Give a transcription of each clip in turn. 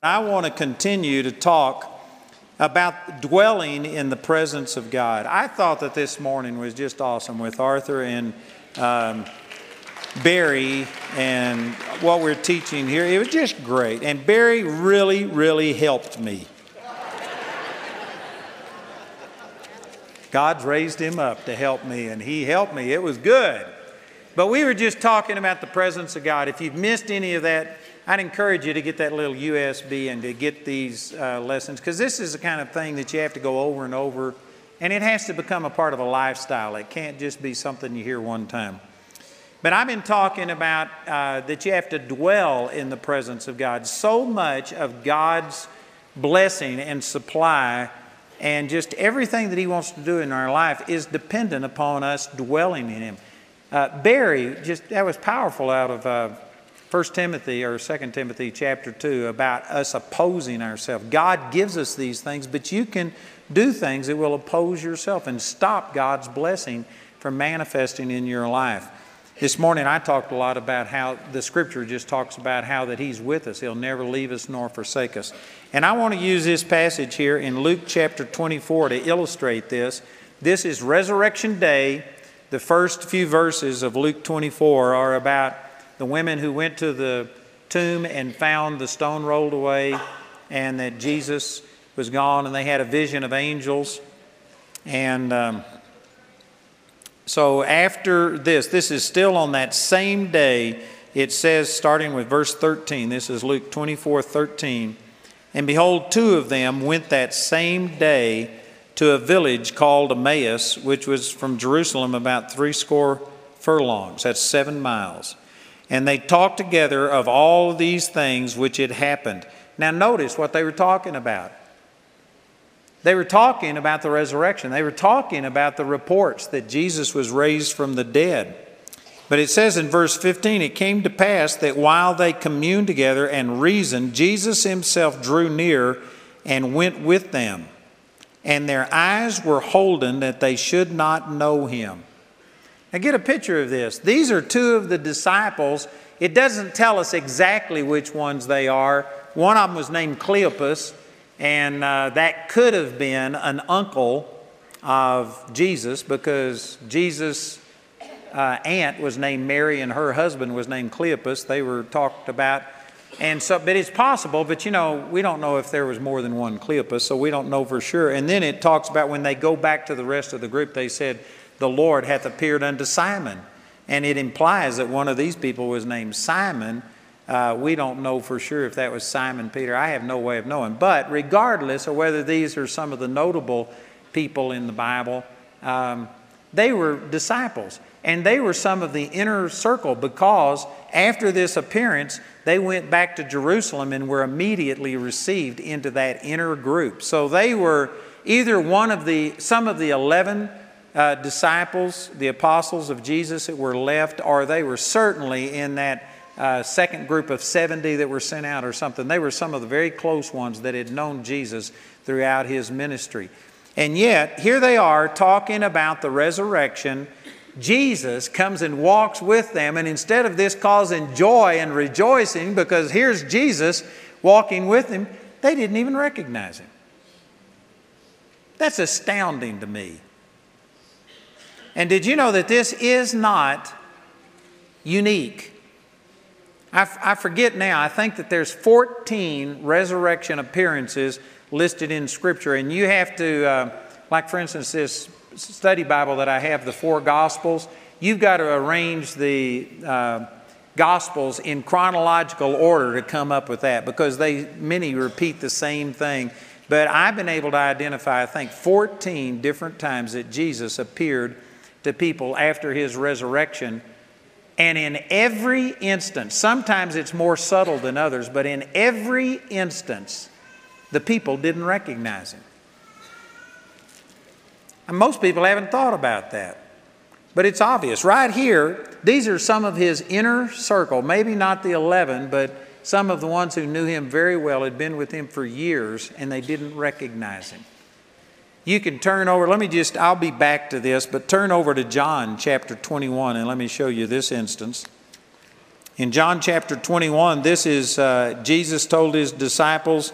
I want to continue to talk about dwelling in the presence of God. I thought that this morning was just awesome with Arthur and um, Barry and what we're teaching here. It was just great. And Barry really, really helped me. God's raised him up to help me, and he helped me. It was good. But we were just talking about the presence of God. If you've missed any of that, I'd encourage you to get that little USB and to get these uh, lessons because this is the kind of thing that you have to go over and over, and it has to become a part of a lifestyle. It can't just be something you hear one time. But I've been talking about uh, that you have to dwell in the presence of God. So much of God's blessing and supply and just everything that He wants to do in our life is dependent upon us dwelling in Him. Uh, Barry, just that was powerful out of. Uh, 1 Timothy or 2 Timothy chapter 2 about us opposing ourselves. God gives us these things, but you can do things that will oppose yourself and stop God's blessing from manifesting in your life. This morning I talked a lot about how the scripture just talks about how that he's with us. He'll never leave us nor forsake us. And I want to use this passage here in Luke chapter 24 to illustrate this. This is resurrection day. The first few verses of Luke 24 are about the women who went to the tomb and found the stone rolled away and that Jesus was gone, and they had a vision of angels. And um, so after this, this is still on that same day. It says, starting with verse 13, this is Luke 24 13. And behold, two of them went that same day to a village called Emmaus, which was from Jerusalem about threescore furlongs. That's seven miles. And they talked together of all these things which had happened. Now, notice what they were talking about. They were talking about the resurrection. They were talking about the reports that Jesus was raised from the dead. But it says in verse 15, it came to pass that while they communed together and reasoned, Jesus himself drew near and went with them. And their eyes were holden that they should not know him. Now, get a picture of this. These are two of the disciples. It doesn't tell us exactly which ones they are. One of them was named Cleopas, and uh, that could have been an uncle of Jesus because Jesus' uh, aunt was named Mary and her husband was named Cleopas. They were talked about. And so, but it's possible, but you know, we don't know if there was more than one Cleopas, so we don't know for sure. And then it talks about when they go back to the rest of the group, they said, the Lord hath appeared unto Simon. And it implies that one of these people was named Simon. Uh, we don't know for sure if that was Simon Peter. I have no way of knowing. But regardless of whether these are some of the notable people in the Bible, um, they were disciples. And they were some of the inner circle because after this appearance, they went back to Jerusalem and were immediately received into that inner group. So they were either one of the, some of the 11 uh, disciples, the apostles of Jesus that were left, or they were certainly in that uh, second group of 70 that were sent out or something. They were some of the very close ones that had known Jesus throughout his ministry. And yet, here they are talking about the resurrection. Jesus comes and walks with them, and instead of this causing joy and rejoicing because here's Jesus walking with them, they didn't even recognize him. That's astounding to me. And did you know that this is not unique? I, f- I forget now, I think that there's 14 resurrection appearances listed in Scripture, and you have to, uh, like for instance, this study Bible that I have, the four Gospels, you've got to arrange the uh, Gospels in chronological order to come up with that because they many repeat the same thing. But I've been able to identify, I think, 14 different times that Jesus appeared to people after his resurrection. And in every instance, sometimes it's more subtle than others, but in every instance, the people didn't recognize him. And most people haven't thought about that. But it's obvious. Right here, these are some of his inner circle, maybe not the 11, but some of the ones who knew him very well had been with him for years and they didn't recognize him. You can turn over, let me just, I'll be back to this, but turn over to John chapter 21 and let me show you this instance. In John chapter 21, this is uh, Jesus told his disciples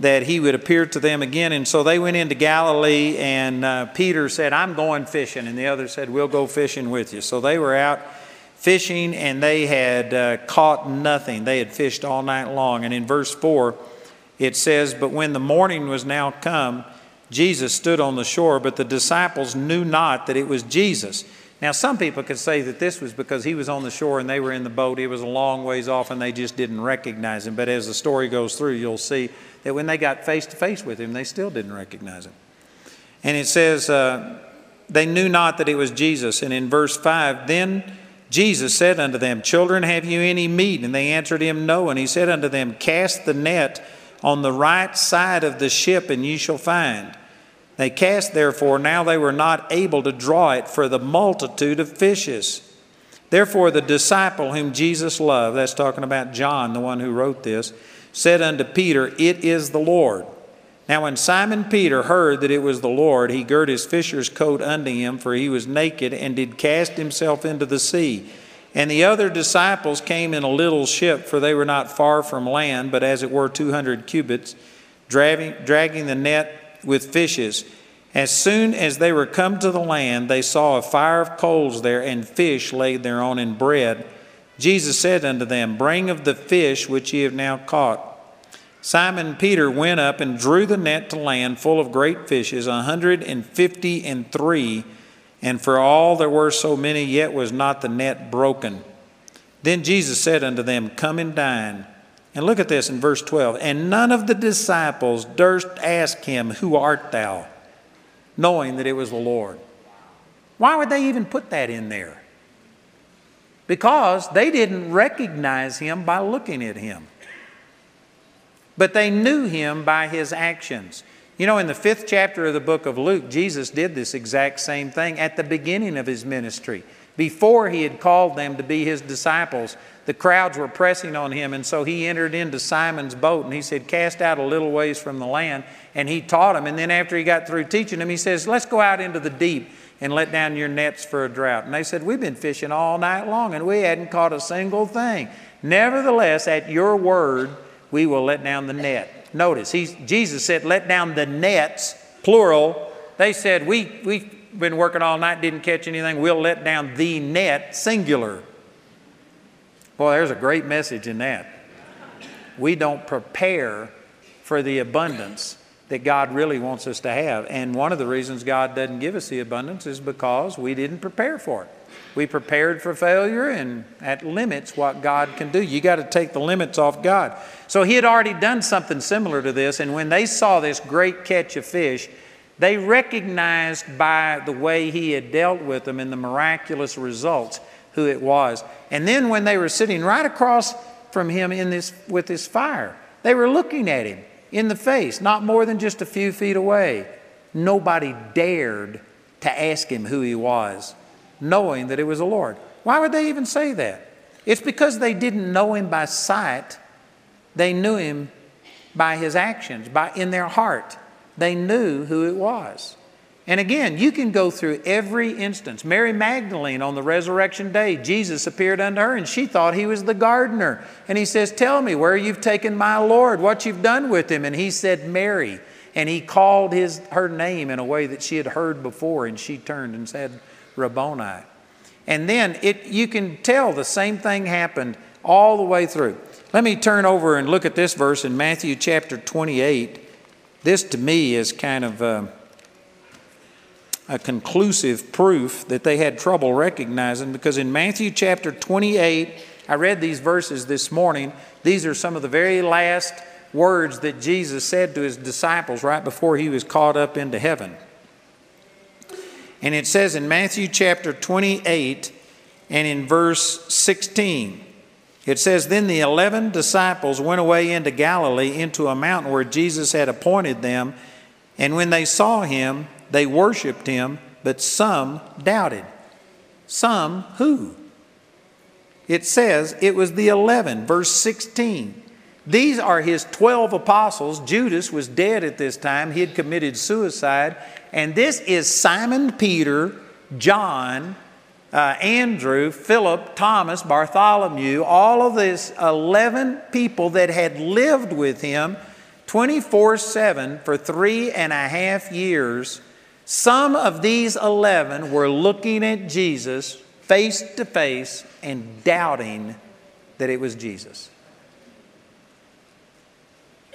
that he would appear to them again. And so they went into Galilee, and uh, Peter said, I'm going fishing. And the other said, We'll go fishing with you. So they were out fishing, and they had uh, caught nothing. They had fished all night long. And in verse 4, it says, But when the morning was now come, Jesus stood on the shore, but the disciples knew not that it was Jesus. Now, some people could say that this was because he was on the shore and they were in the boat. He was a long ways off and they just didn't recognize him. But as the story goes through, you'll see that when they got face to face with him, they still didn't recognize him. And it says, uh, They knew not that it was Jesus. And in verse 5, then Jesus said unto them, Children, have you any meat? And they answered him, No. And he said unto them, Cast the net on the right side of the ship, and ye shall find. They cast, therefore, now they were not able to draw it for the multitude of fishes. Therefore, the disciple whom Jesus loved, that's talking about John, the one who wrote this, said unto Peter, It is the Lord. Now, when Simon Peter heard that it was the Lord, he girt his fisher's coat unto him, for he was naked, and did cast himself into the sea. And the other disciples came in a little ship, for they were not far from land, but as it were two hundred cubits, dragging, dragging the net with fishes. As soon as they were come to the land, they saw a fire of coals there, and fish laid thereon and bread. Jesus said unto them, Bring of the fish which ye have now caught. Simon Peter went up and drew the net to land full of great fishes, a hundred and fifty and three. And for all there were so many, yet was not the net broken. Then Jesus said unto them, Come and dine. And look at this in verse 12. And none of the disciples durst ask him, Who art thou? knowing that it was the Lord. Why would they even put that in there? Because they didn't recognize him by looking at him, but they knew him by his actions. You know, in the fifth chapter of the book of Luke, Jesus did this exact same thing at the beginning of his ministry. Before he had called them to be his disciples, the crowds were pressing on him, and so he entered into Simon's boat and he said, Cast out a little ways from the land. And he taught them. And then after he got through teaching them, he says, Let's go out into the deep and let down your nets for a drought. And they said, We've been fishing all night long and we hadn't caught a single thing. Nevertheless, at your word, we will let down the net. Notice, Jesus said, let down the nets, plural. They said, we, we've been working all night, didn't catch anything. We'll let down the net, singular. Boy, there's a great message in that. We don't prepare for the abundance that God really wants us to have. And one of the reasons God doesn't give us the abundance is because we didn't prepare for it. We prepared for failure, and that limits what God can do. You got to take the limits off God. So he had already done something similar to this, and when they saw this great catch of fish, they recognized by the way he had dealt with them and the miraculous results who it was. And then when they were sitting right across from him in this with this fire, they were looking at him in the face, not more than just a few feet away. Nobody dared to ask him who he was knowing that it was the Lord. Why would they even say that? It's because they didn't know him by sight, they knew him by his actions, by in their heart. They knew who it was. And again, you can go through every instance. Mary Magdalene on the resurrection day, Jesus appeared unto her and she thought he was the gardener. And he says, Tell me where you've taken my Lord, what you've done with him. And he said, Mary. And he called his, her name in a way that she had heard before, and she turned and said, Rabboni. And then it, you can tell the same thing happened all the way through. Let me turn over and look at this verse in Matthew chapter 28. This to me is kind of a, uh, a conclusive proof that they had trouble recognizing because in Matthew chapter 28, I read these verses this morning. These are some of the very last words that Jesus said to his disciples right before he was caught up into heaven. And it says in Matthew chapter 28 and in verse 16, it says, Then the eleven disciples went away into Galilee, into a mountain where Jesus had appointed them. And when they saw him, they worshiped him, but some doubted. Some who? It says it was the eleven, verse 16. These are his 12 apostles. Judas was dead at this time. He had committed suicide. And this is Simon Peter, John, uh, Andrew, Philip, Thomas, Bartholomew, all of these 11 people that had lived with him 24 7 for three and a half years. Some of these 11 were looking at Jesus face to face and doubting that it was Jesus.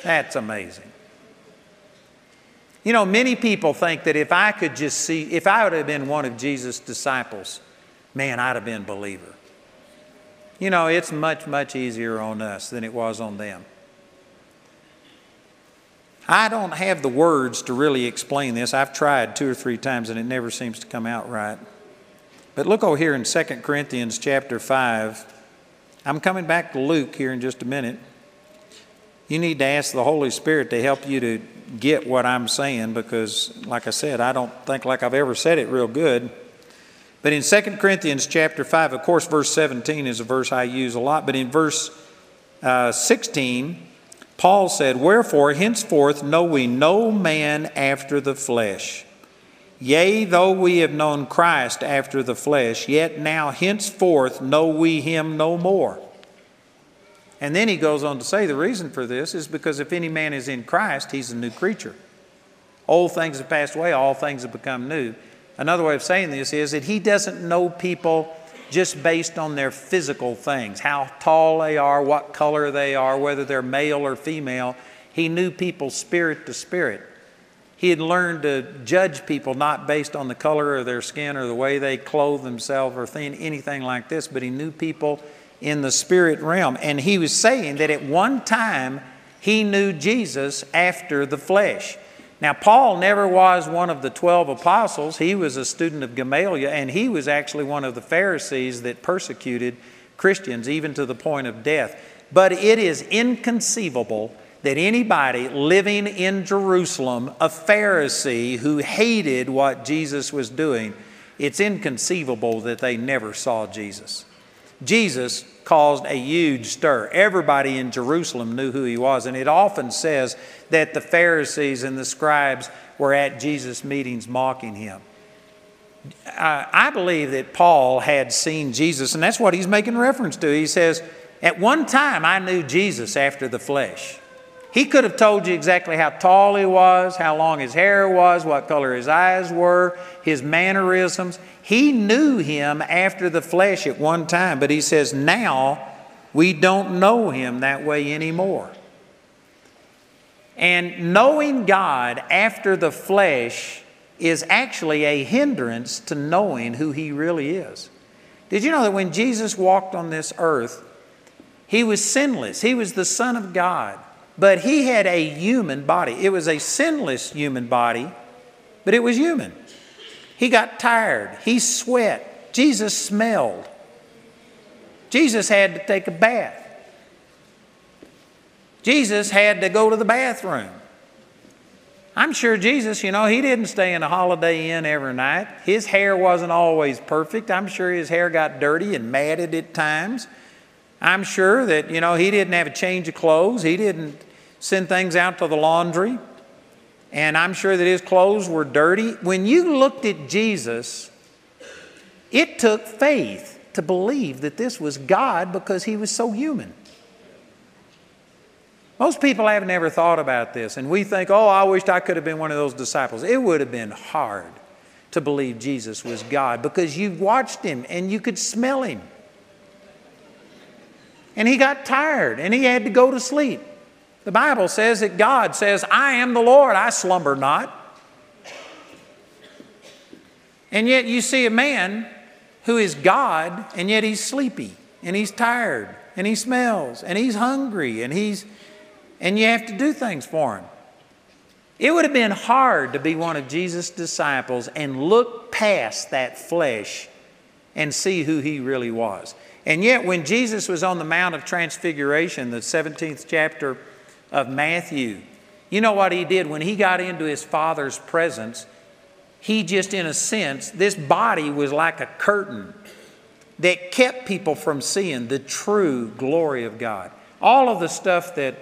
That's amazing. You know, many people think that if I could just see, if I would have been one of Jesus' disciples, man, I'd have been a believer. You know, it's much, much easier on us than it was on them. I don't have the words to really explain this. I've tried two or three times and it never seems to come out right. But look over here in 2 Corinthians chapter 5. I'm coming back to Luke here in just a minute. You need to ask the Holy Spirit to help you to get what I'm saying because, like I said, I don't think like I've ever said it real good. But in 2 Corinthians chapter 5, of course, verse 17 is a verse I use a lot, but in verse uh, 16, Paul said, Wherefore, henceforth know we no man after the flesh. Yea, though we have known Christ after the flesh, yet now henceforth know we him no more. And then he goes on to say the reason for this is because if any man is in Christ, he's a new creature. Old things have passed away, all things have become new. Another way of saying this is that he doesn't know people just based on their physical things how tall they are, what color they are, whether they're male or female. He knew people spirit to spirit. He had learned to judge people not based on the color of their skin or the way they clothe themselves or anything like this, but he knew people in the spirit realm. And he was saying that at one time he knew Jesus after the flesh. Now, Paul never was one of the 12 apostles. He was a student of Gamaliel, and he was actually one of the Pharisees that persecuted Christians, even to the point of death. But it is inconceivable that anybody living in Jerusalem, a Pharisee who hated what Jesus was doing, it's inconceivable that they never saw Jesus. Jesus caused a huge stir. Everybody in Jerusalem knew who he was, and it often says that the Pharisees and the scribes were at Jesus' meetings mocking him. I believe that Paul had seen Jesus, and that's what he's making reference to. He says, At one time I knew Jesus after the flesh. He could have told you exactly how tall he was, how long his hair was, what color his eyes were, his mannerisms. He knew him after the flesh at one time, but he says now we don't know him that way anymore. And knowing God after the flesh is actually a hindrance to knowing who he really is. Did you know that when Jesus walked on this earth, he was sinless, he was the Son of God. But he had a human body. It was a sinless human body, but it was human. He got tired. He sweat. Jesus smelled. Jesus had to take a bath. Jesus had to go to the bathroom. I'm sure Jesus, you know, he didn't stay in a Holiday Inn every night. His hair wasn't always perfect. I'm sure his hair got dirty and matted at times. I'm sure that, you know, he didn't have a change of clothes. He didn't send things out to the laundry. And I'm sure that his clothes were dirty. When you looked at Jesus, it took faith to believe that this was God because he was so human. Most people have never thought about this, and we think, oh, I wished I could have been one of those disciples. It would have been hard to believe Jesus was God because you watched him and you could smell him. And he got tired and he had to go to sleep. The Bible says that God says, I am the Lord, I slumber not. And yet you see a man who is God, and yet he's sleepy, and he's tired, and he smells, and he's hungry, and he's and you have to do things for him. It would have been hard to be one of Jesus' disciples and look past that flesh and see who he really was. And yet, when Jesus was on the Mount of Transfiguration, the 17th chapter of Matthew, you know what he did? When he got into his Father's presence, he just, in a sense, this body was like a curtain that kept people from seeing the true glory of God. All of the stuff that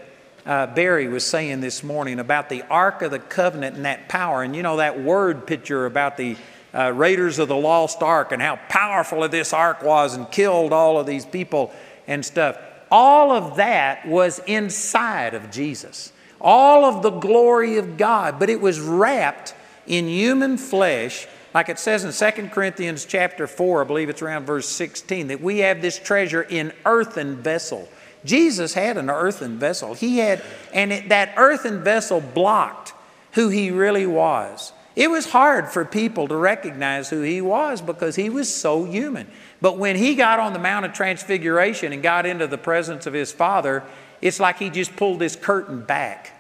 uh, Barry was saying this morning about the Ark of the Covenant and that power, and you know that word picture about the uh, Raiders of the Lost Ark and how powerful this ark was and killed all of these people and stuff. All of that was inside of Jesus. All of the glory of God, but it was wrapped in human flesh like it says in 2 Corinthians chapter 4, I believe it's around verse 16, that we have this treasure in earthen vessel. Jesus had an earthen vessel. He had, and it, that earthen vessel blocked who he really was. It was hard for people to recognize who he was because he was so human. But when he got on the Mount of Transfiguration and got into the presence of his Father, it's like he just pulled this curtain back.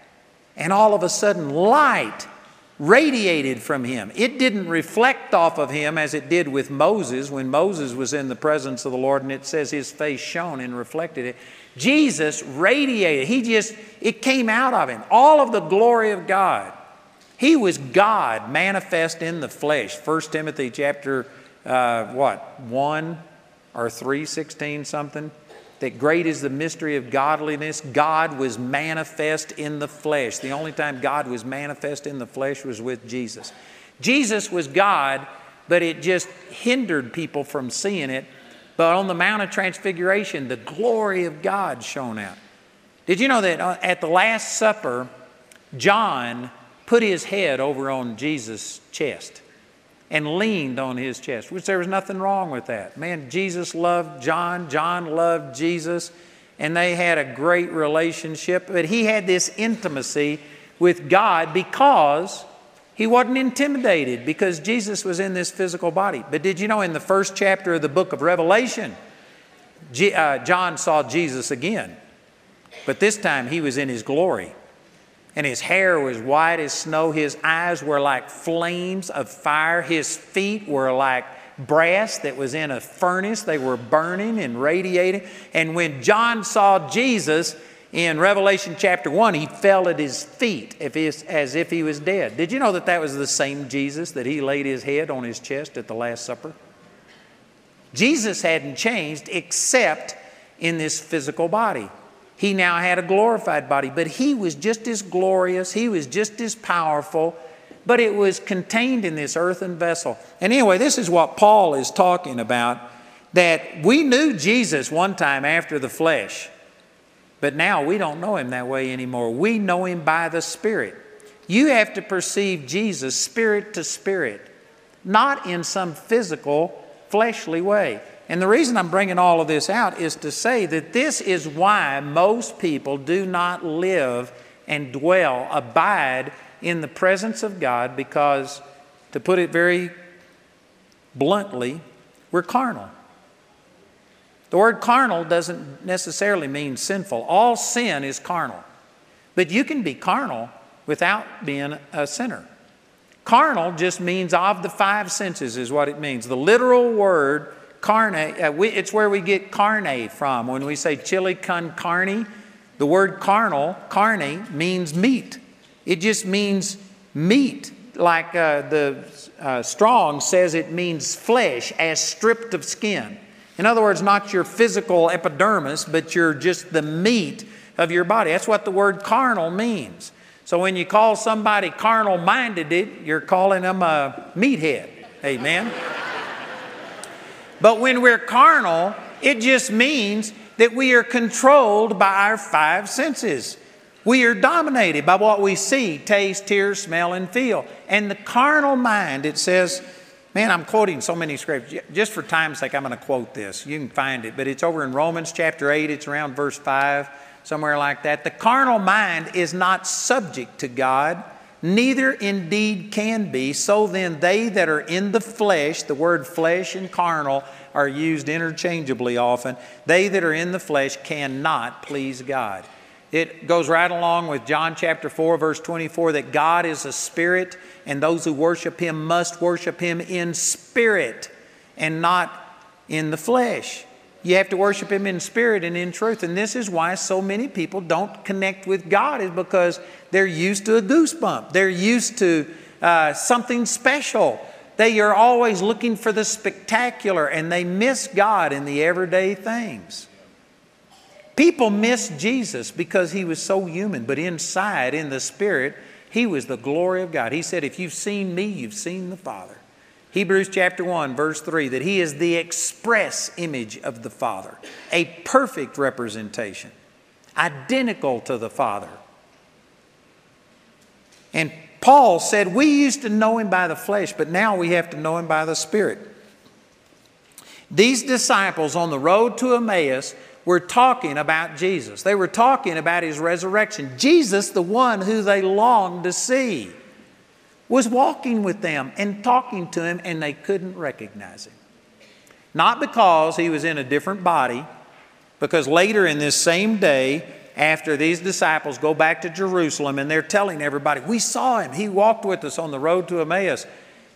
And all of a sudden, light radiated from him. It didn't reflect off of him as it did with Moses when Moses was in the presence of the Lord and it says his face shone and reflected it. Jesus radiated. He just, it came out of him. All of the glory of God. He was God manifest in the flesh. 1 Timothy chapter, uh, what, 1 or 3, 16 something? that great is the mystery of godliness. God was manifest in the flesh. The only time God was manifest in the flesh was with Jesus. Jesus was God, but it just hindered people from seeing it. But on the Mount of Transfiguration, the glory of God shone out. Did you know that uh, at the Last Supper, John put his head over on Jesus' chest? and leaned on his chest, which there was nothing wrong with that. Man, Jesus loved John, John loved Jesus, and they had a great relationship. But he had this intimacy with God because he wasn't intimidated, because Jesus was in this physical body. But did you know in the first chapter of the book of Revelation, uh, John saw Jesus again, but this time he was in his glory and his hair was white as snow. His eyes were like flames of fire. His feet were like brass that was in a furnace. They were burning and radiating. And when John saw Jesus in Revelation chapter 1, he fell at his feet as if he was dead. Did you know that that was the same Jesus that he laid his head on his chest at the Last Supper? Jesus hadn't changed except in this physical body. He now had a glorified body, but he was just as glorious, he was just as powerful, but it was contained in this earthen vessel. And anyway, this is what Paul is talking about that we knew Jesus one time after the flesh, but now we don't know him that way anymore. We know him by the Spirit. You have to perceive Jesus spirit to spirit, not in some physical, fleshly way. And the reason I'm bringing all of this out is to say that this is why most people do not live and dwell, abide in the presence of God, because, to put it very bluntly, we're carnal. The word carnal doesn't necessarily mean sinful. All sin is carnal. But you can be carnal without being a sinner. Carnal just means of the five senses, is what it means. The literal word Carne, uh, we, it's where we get carne from. When we say chili con carne, the word carnal, carne, means meat. It just means meat, like uh, the uh, Strong says it means flesh as stripped of skin. In other words, not your physical epidermis, but you're just the meat of your body. That's what the word carnal means. So when you call somebody carnal minded, you're calling them a meathead. Amen. But when we're carnal, it just means that we are controlled by our five senses. We are dominated by what we see, taste, hear, smell, and feel. And the carnal mind, it says, man, I'm quoting so many scriptures. Just for time's sake, I'm going to quote this. You can find it, but it's over in Romans chapter 8, it's around verse 5, somewhere like that. The carnal mind is not subject to God neither indeed can be. So then, they that are in the flesh, the word flesh and carnal are used interchangeably often, they that are in the flesh cannot please God. It goes right along with John chapter 4, verse 24, that God is a spirit, and those who worship him must worship him in spirit and not in the flesh. You have to worship Him in spirit and in truth. And this is why so many people don't connect with God, is because they're used to a goosebump. They're used to uh, something special. They are always looking for the spectacular and they miss God in the everyday things. People miss Jesus because He was so human, but inside, in the spirit, He was the glory of God. He said, If you've seen me, you've seen the Father. Hebrews chapter 1, verse 3, that he is the express image of the Father, a perfect representation, identical to the Father. And Paul said, We used to know him by the flesh, but now we have to know him by the Spirit. These disciples on the road to Emmaus were talking about Jesus. They were talking about his resurrection. Jesus, the one who they longed to see, was walking with them and talking to him, and they couldn't recognize him. Not because he was in a different body, because later in this same day, after these disciples go back to Jerusalem and they're telling everybody, We saw him. He walked with us on the road to Emmaus.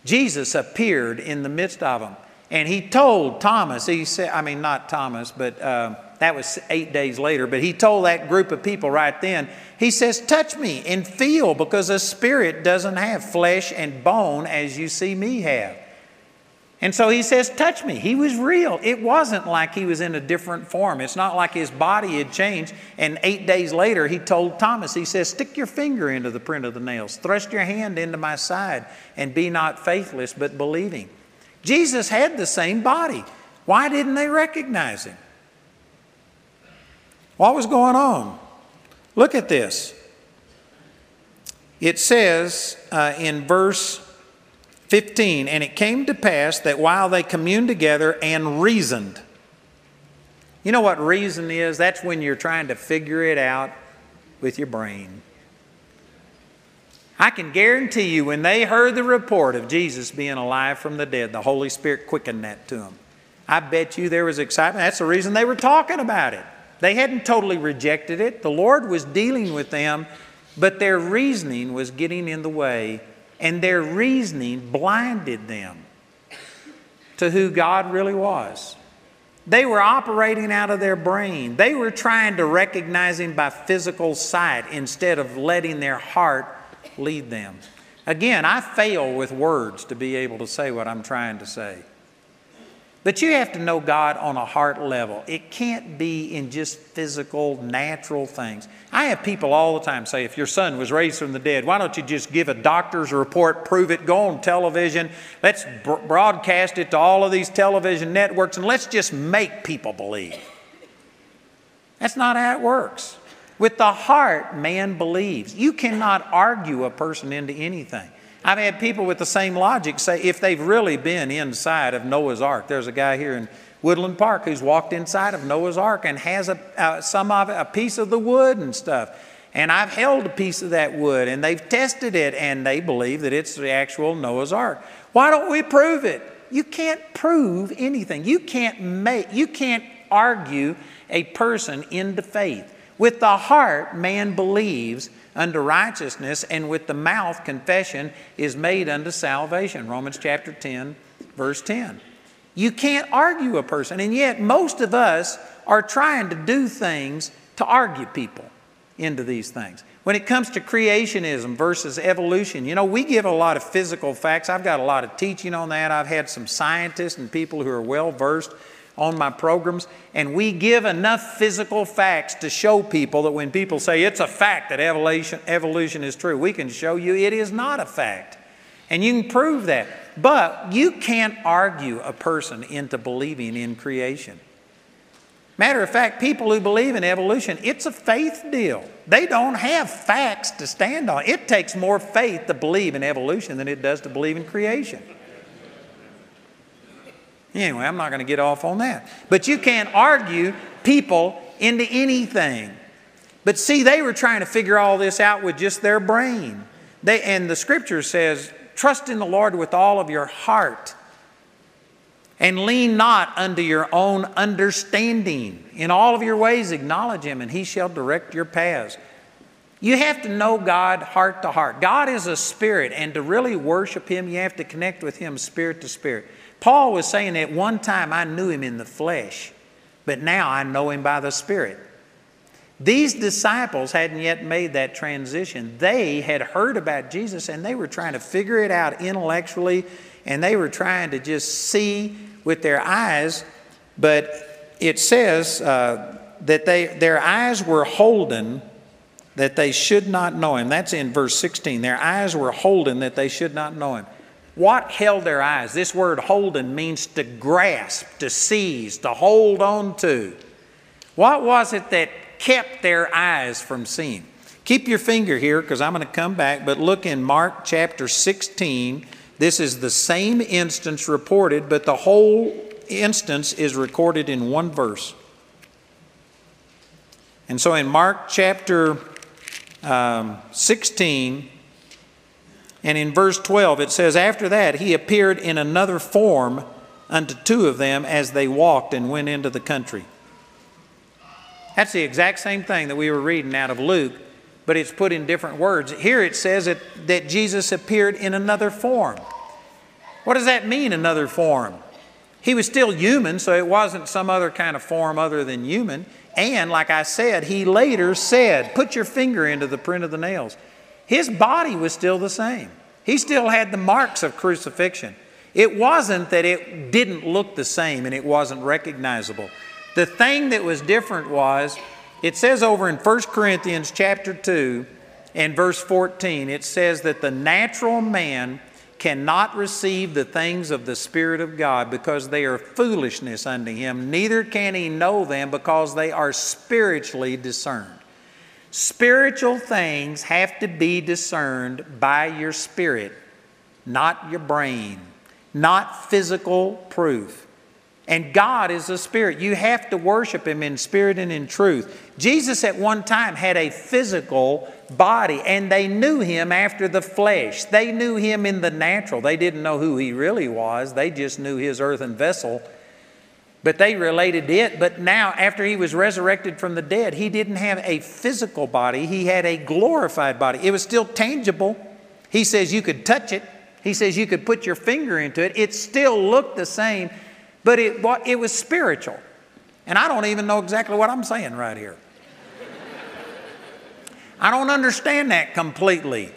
Jesus appeared in the midst of them. And he told Thomas, he said, I mean, not Thomas, but uh, that was eight days later, but he told that group of people right then, he says, Touch me and feel, because a spirit doesn't have flesh and bone as you see me have. And so he says, Touch me. He was real. It wasn't like he was in a different form. It's not like his body had changed. And eight days later, he told Thomas, He says, Stick your finger into the print of the nails, thrust your hand into my side, and be not faithless, but believing. Jesus had the same body. Why didn't they recognize him? What was going on? Look at this. It says uh, in verse 15, and it came to pass that while they communed together and reasoned, you know what reason is? That's when you're trying to figure it out with your brain. I can guarantee you, when they heard the report of Jesus being alive from the dead, the Holy Spirit quickened that to them. I bet you there was excitement. That's the reason they were talking about it. They hadn't totally rejected it. The Lord was dealing with them, but their reasoning was getting in the way, and their reasoning blinded them to who God really was. They were operating out of their brain. They were trying to recognize Him by physical sight instead of letting their heart lead them. Again, I fail with words to be able to say what I'm trying to say. But you have to know God on a heart level. It can't be in just physical, natural things. I have people all the time say, if your son was raised from the dead, why don't you just give a doctor's report, prove it, go on television, let's broadcast it to all of these television networks, and let's just make people believe. That's not how it works. With the heart, man believes. You cannot argue a person into anything. I've had people with the same logic say if they've really been inside of Noah's Ark, there's a guy here in Woodland Park who's walked inside of Noah's Ark and has a, uh, some of a piece of the wood and stuff. And I've held a piece of that wood and they've tested it and they believe that it's the actual Noah's Ark. Why don't we prove it? You can't prove anything. You can't make, you can't argue a person into faith. With the heart, man believes unto righteousness, and with the mouth confession is made unto salvation. Romans chapter 10, verse 10. You can't argue a person, and yet most of us are trying to do things to argue people into these things. When it comes to creationism versus evolution, you know, we give a lot of physical facts. I've got a lot of teaching on that. I've had some scientists and people who are well versed on my programs, and we give enough physical facts to show people that when people say it's a fact that evolution, evolution is true, we can show you it is not a fact. And you can prove that. But you can't argue a person into believing in creation. Matter of fact, people who believe in evolution, it's a faith deal. They don't have facts to stand on. It takes more faith to believe in evolution than it does to believe in creation. Anyway, I'm not going to get off on that. But you can't argue people into anything. But see, they were trying to figure all this out with just their brain. They, and the scripture says, trust in the Lord with all of your heart and lean not unto your own understanding. In all of your ways, acknowledge Him, and He shall direct your paths. You have to know God heart to heart. God is a spirit, and to really worship Him, you have to connect with Him spirit to spirit. Paul was saying at one time I knew him in the flesh, but now I know him by the Spirit. These disciples hadn't yet made that transition. They had heard about Jesus and they were trying to figure it out intellectually and they were trying to just see with their eyes. But it says uh, that they, their eyes were holden that they should not know him. That's in verse 16. Their eyes were holden that they should not know him. What held their eyes? This word holden means to grasp, to seize, to hold on to. What was it that kept their eyes from seeing? Keep your finger here because I'm going to come back, but look in Mark chapter 16. This is the same instance reported, but the whole instance is recorded in one verse. And so in Mark chapter um, 16, and in verse 12, it says, After that, he appeared in another form unto two of them as they walked and went into the country. That's the exact same thing that we were reading out of Luke, but it's put in different words. Here it says that, that Jesus appeared in another form. What does that mean, another form? He was still human, so it wasn't some other kind of form other than human. And like I said, he later said, Put your finger into the print of the nails. His body was still the same. He still had the marks of crucifixion. It wasn't that it didn't look the same and it wasn't recognizable. The thing that was different was, it says over in 1 Corinthians chapter 2 and verse 14, it says that the natural man cannot receive the things of the Spirit of God because they are foolishness unto him, neither can he know them because they are spiritually discerned. Spiritual things have to be discerned by your spirit, not your brain, not physical proof. And God is a spirit. You have to worship Him in spirit and in truth. Jesus at one time had a physical body, and they knew Him after the flesh. They knew Him in the natural. They didn't know who He really was, they just knew His earthen vessel but they related it. But now, after he was resurrected from the dead, he didn't have a physical body, he had a glorified body. It was still tangible. He says you could touch it, he says you could put your finger into it. It still looked the same, but it, it was spiritual. And I don't even know exactly what I'm saying right here. I don't understand that completely.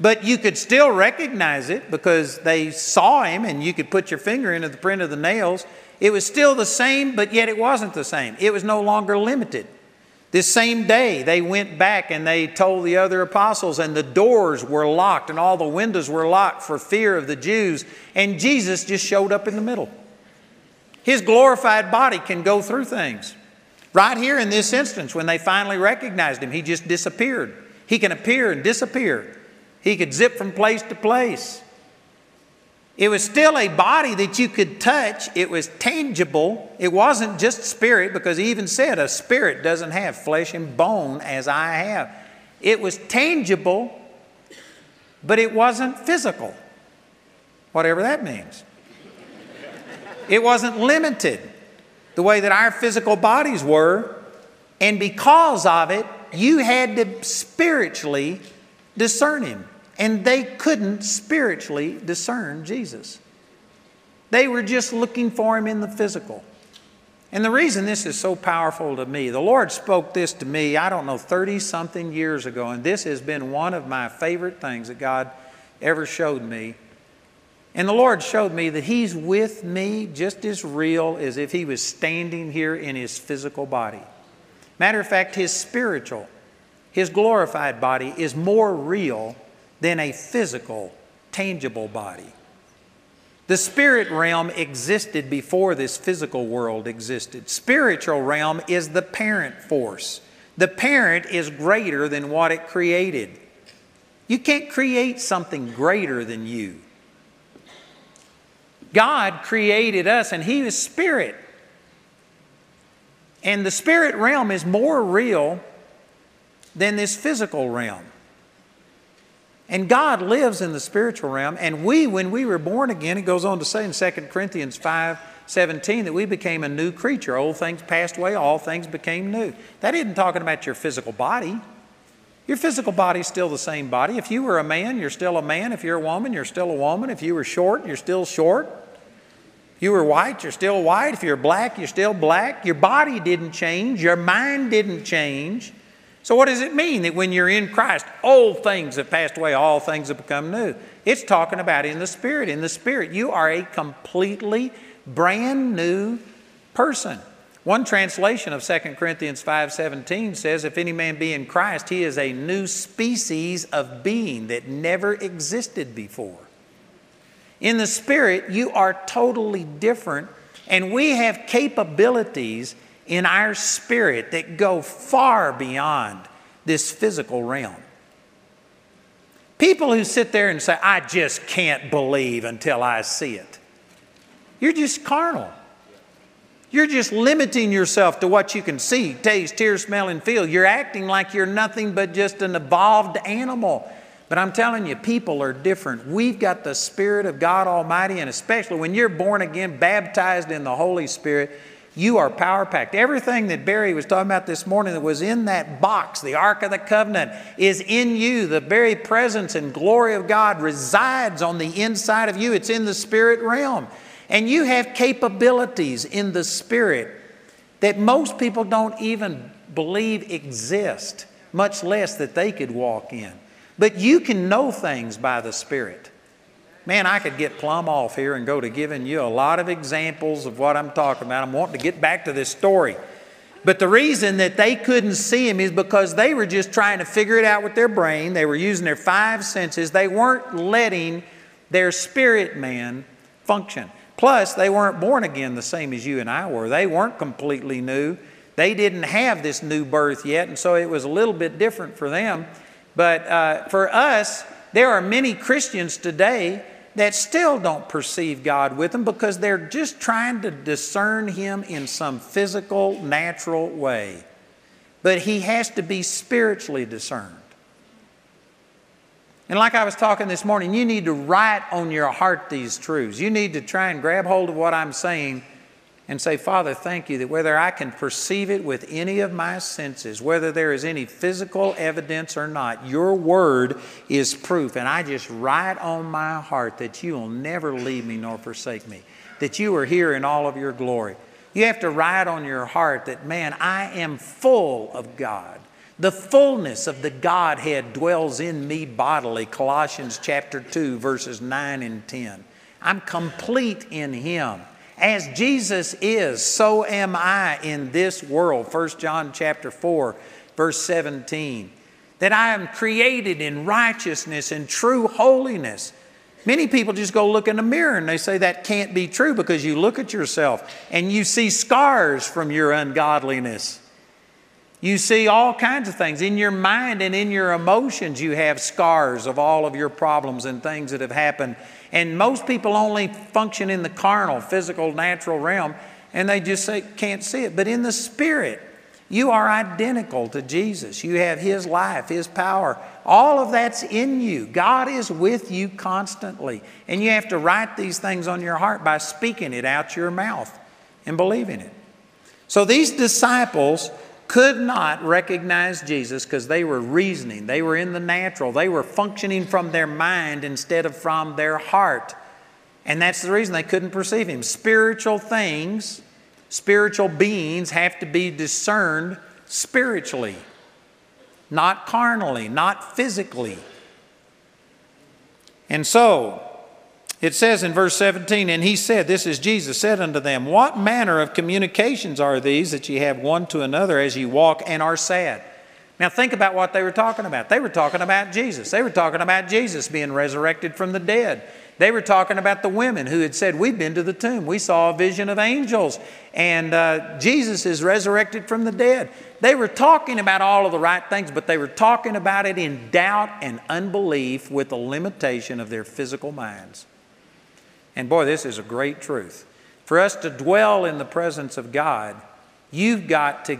But you could still recognize it because they saw him and you could put your finger into the print of the nails it was still the same, but yet it wasn't the same. It was no longer limited. This same day, they went back and they told the other apostles, and the doors were locked and all the windows were locked for fear of the Jews, and Jesus just showed up in the middle. His glorified body can go through things. Right here in this instance, when they finally recognized him, he just disappeared. He can appear and disappear, he could zip from place to place. It was still a body that you could touch. It was tangible. It wasn't just spirit, because he even said a spirit doesn't have flesh and bone as I have. It was tangible, but it wasn't physical, whatever that means. It wasn't limited the way that our physical bodies were. And because of it, you had to spiritually discern him and they couldn't spiritually discern Jesus. They were just looking for him in the physical. And the reason this is so powerful to me, the Lord spoke this to me, I don't know, 30 something years ago, and this has been one of my favorite things that God ever showed me. And the Lord showed me that He's with me just as real as if He was standing here in His physical body. Matter of fact, His spiritual, His glorified body is more real than a physical, tangible body. The spirit realm existed before this physical world existed. Spiritual realm is the parent force. The parent is greater than what it created. You can't create something greater than you. God created us and He is spirit. And the spirit realm is more real than this physical realm. And God lives in the spiritual realm. And we, when we were born again, it goes on to say in 2 Corinthians 5 17 that we became a new creature. Old things passed away, all things became new. That isn't talking about your physical body. Your physical body is still the same body. If you were a man, you're still a man. If you're a woman, you're still a woman. If you were short, you're still short. If you were white, you're still white. If you're black, you're still black. Your body didn't change. Your mind didn't change. So, what does it mean that when you're in Christ, old things have passed away, all things have become new? It's talking about in the Spirit. In the Spirit, you are a completely brand new person. One translation of 2 Corinthians 5:17 says if any man be in Christ he is a new species of being that never existed before. In the spirit, you are totally different, and we have capabilities in our spirit that go far beyond this physical realm. People who sit there and say, I just can't believe until I see it, you're just carnal. You're just limiting yourself to what you can see, taste, hear, smell, and feel. You're acting like you're nothing but just an evolved animal. But I'm telling you, people are different. We've got the Spirit of God Almighty, and especially when you're born again, baptized in the Holy Spirit, you are power packed. Everything that Barry was talking about this morning that was in that box, the Ark of the Covenant, is in you. The very presence and glory of God resides on the inside of you, it's in the spirit realm. And you have capabilities in the spirit that most people don't even believe exist, much less that they could walk in. But you can know things by the Spirit. Man, I could get plumb off here and go to giving you a lot of examples of what I'm talking about. I'm wanting to get back to this story. But the reason that they couldn't see him is because they were just trying to figure it out with their brain. They were using their five senses. They weren't letting their spirit man function. Plus, they weren't born again the same as you and I were. They weren't completely new. They didn't have this new birth yet, and so it was a little bit different for them. But uh, for us, there are many Christians today that still don't perceive God with them because they're just trying to discern Him in some physical, natural way. But He has to be spiritually discerned. And like I was talking this morning, you need to write on your heart these truths. You need to try and grab hold of what I'm saying and say, Father, thank you that whether I can perceive it with any of my senses, whether there is any physical evidence or not, your word is proof. And I just write on my heart that you will never leave me nor forsake me, that you are here in all of your glory. You have to write on your heart that, man, I am full of God. The fullness of the Godhead dwells in me bodily, Colossians chapter 2, verses 9 and 10. I'm complete in Him. As Jesus is, so am I in this world. 1 John chapter 4, verse 17. That I am created in righteousness and true holiness. Many people just go look in the mirror and they say that can't be true because you look at yourself and you see scars from your ungodliness. You see all kinds of things. In your mind and in your emotions, you have scars of all of your problems and things that have happened. And most people only function in the carnal, physical, natural realm, and they just say, can't see it. But in the spirit, you are identical to Jesus. You have His life, His power. All of that's in you. God is with you constantly. And you have to write these things on your heart by speaking it out your mouth and believing it. So these disciples could not recognize Jesus because they were reasoning, they were in the natural, they were functioning from their mind instead of from their heart. And that's the reason they couldn't perceive him. Spiritual things, spiritual beings have to be discerned spiritually, not carnally, not physically. And so, it says in verse 17, and he said, This is Jesus, said unto them, What manner of communications are these that ye have one to another as ye walk and are sad? Now think about what they were talking about. They were talking about Jesus. They were talking about Jesus being resurrected from the dead. They were talking about the women who had said, We've been to the tomb. We saw a vision of angels, and uh, Jesus is resurrected from the dead. They were talking about all of the right things, but they were talking about it in doubt and unbelief with the limitation of their physical minds. And boy, this is a great truth. For us to dwell in the presence of God, you've got to,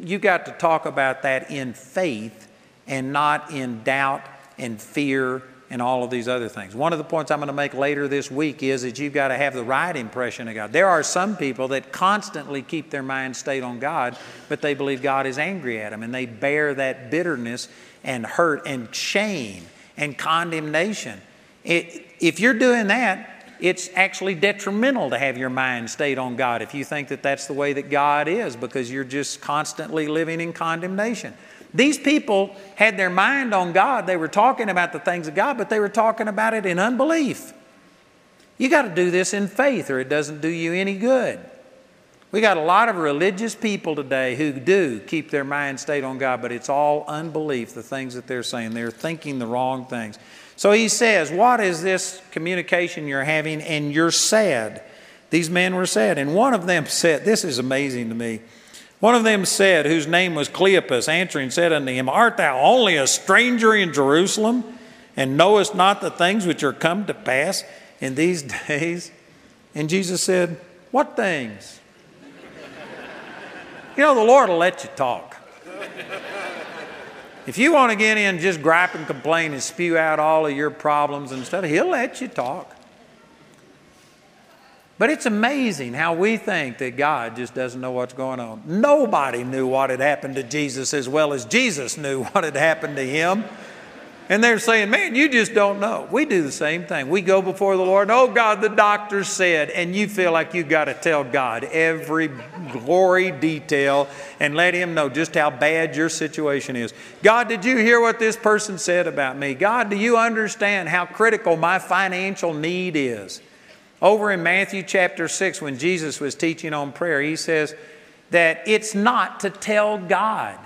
you've got to talk about that in faith and not in doubt and fear and all of these other things. One of the points I'm going to make later this week is that you've got to have the right impression of God. There are some people that constantly keep their mind stayed on God, but they believe God is angry at them and they bear that bitterness and hurt and shame and condemnation. It, if you're doing that, it's actually detrimental to have your mind stayed on God if you think that that's the way that God is because you're just constantly living in condemnation. These people had their mind on God. They were talking about the things of God, but they were talking about it in unbelief. You got to do this in faith or it doesn't do you any good. We got a lot of religious people today who do keep their mind stayed on God, but it's all unbelief, the things that they're saying. They're thinking the wrong things. So he says, What is this communication you're having? And you're sad. These men were sad. And one of them said, This is amazing to me. One of them said, whose name was Cleopas, answering, said unto him, Art thou only a stranger in Jerusalem, and knowest not the things which are come to pass in these days? And Jesus said, What things? You know, the Lord will let you talk. If you want to get in, just gripe and complain and spew out all of your problems and stuff, He'll let you talk. But it's amazing how we think that God just doesn't know what's going on. Nobody knew what had happened to Jesus as well as Jesus knew what had happened to him. And they're saying, man, you just don't know. We do the same thing. We go before the Lord, oh God, the doctor said, and you feel like you've got to tell God every glory detail and let Him know just how bad your situation is. God, did you hear what this person said about me? God, do you understand how critical my financial need is? Over in Matthew chapter 6, when Jesus was teaching on prayer, he says that it's not to tell God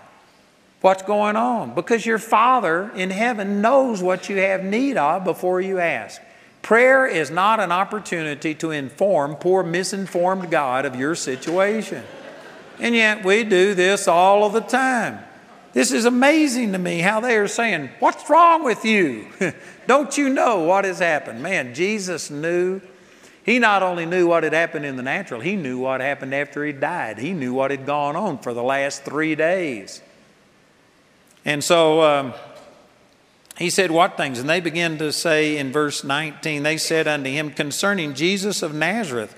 what's going on because your Father in heaven knows what you have need of before you ask. Prayer is not an opportunity to inform poor, misinformed God of your situation. And yet we do this all of the time. This is amazing to me how they are saying, What's wrong with you? Don't you know what has happened? Man, Jesus knew he not only knew what had happened in the natural, he knew what happened after he died. He knew what had gone on for the last three days. And so um, he said, What things? And they began to say in verse 19, they said unto him concerning Jesus of Nazareth,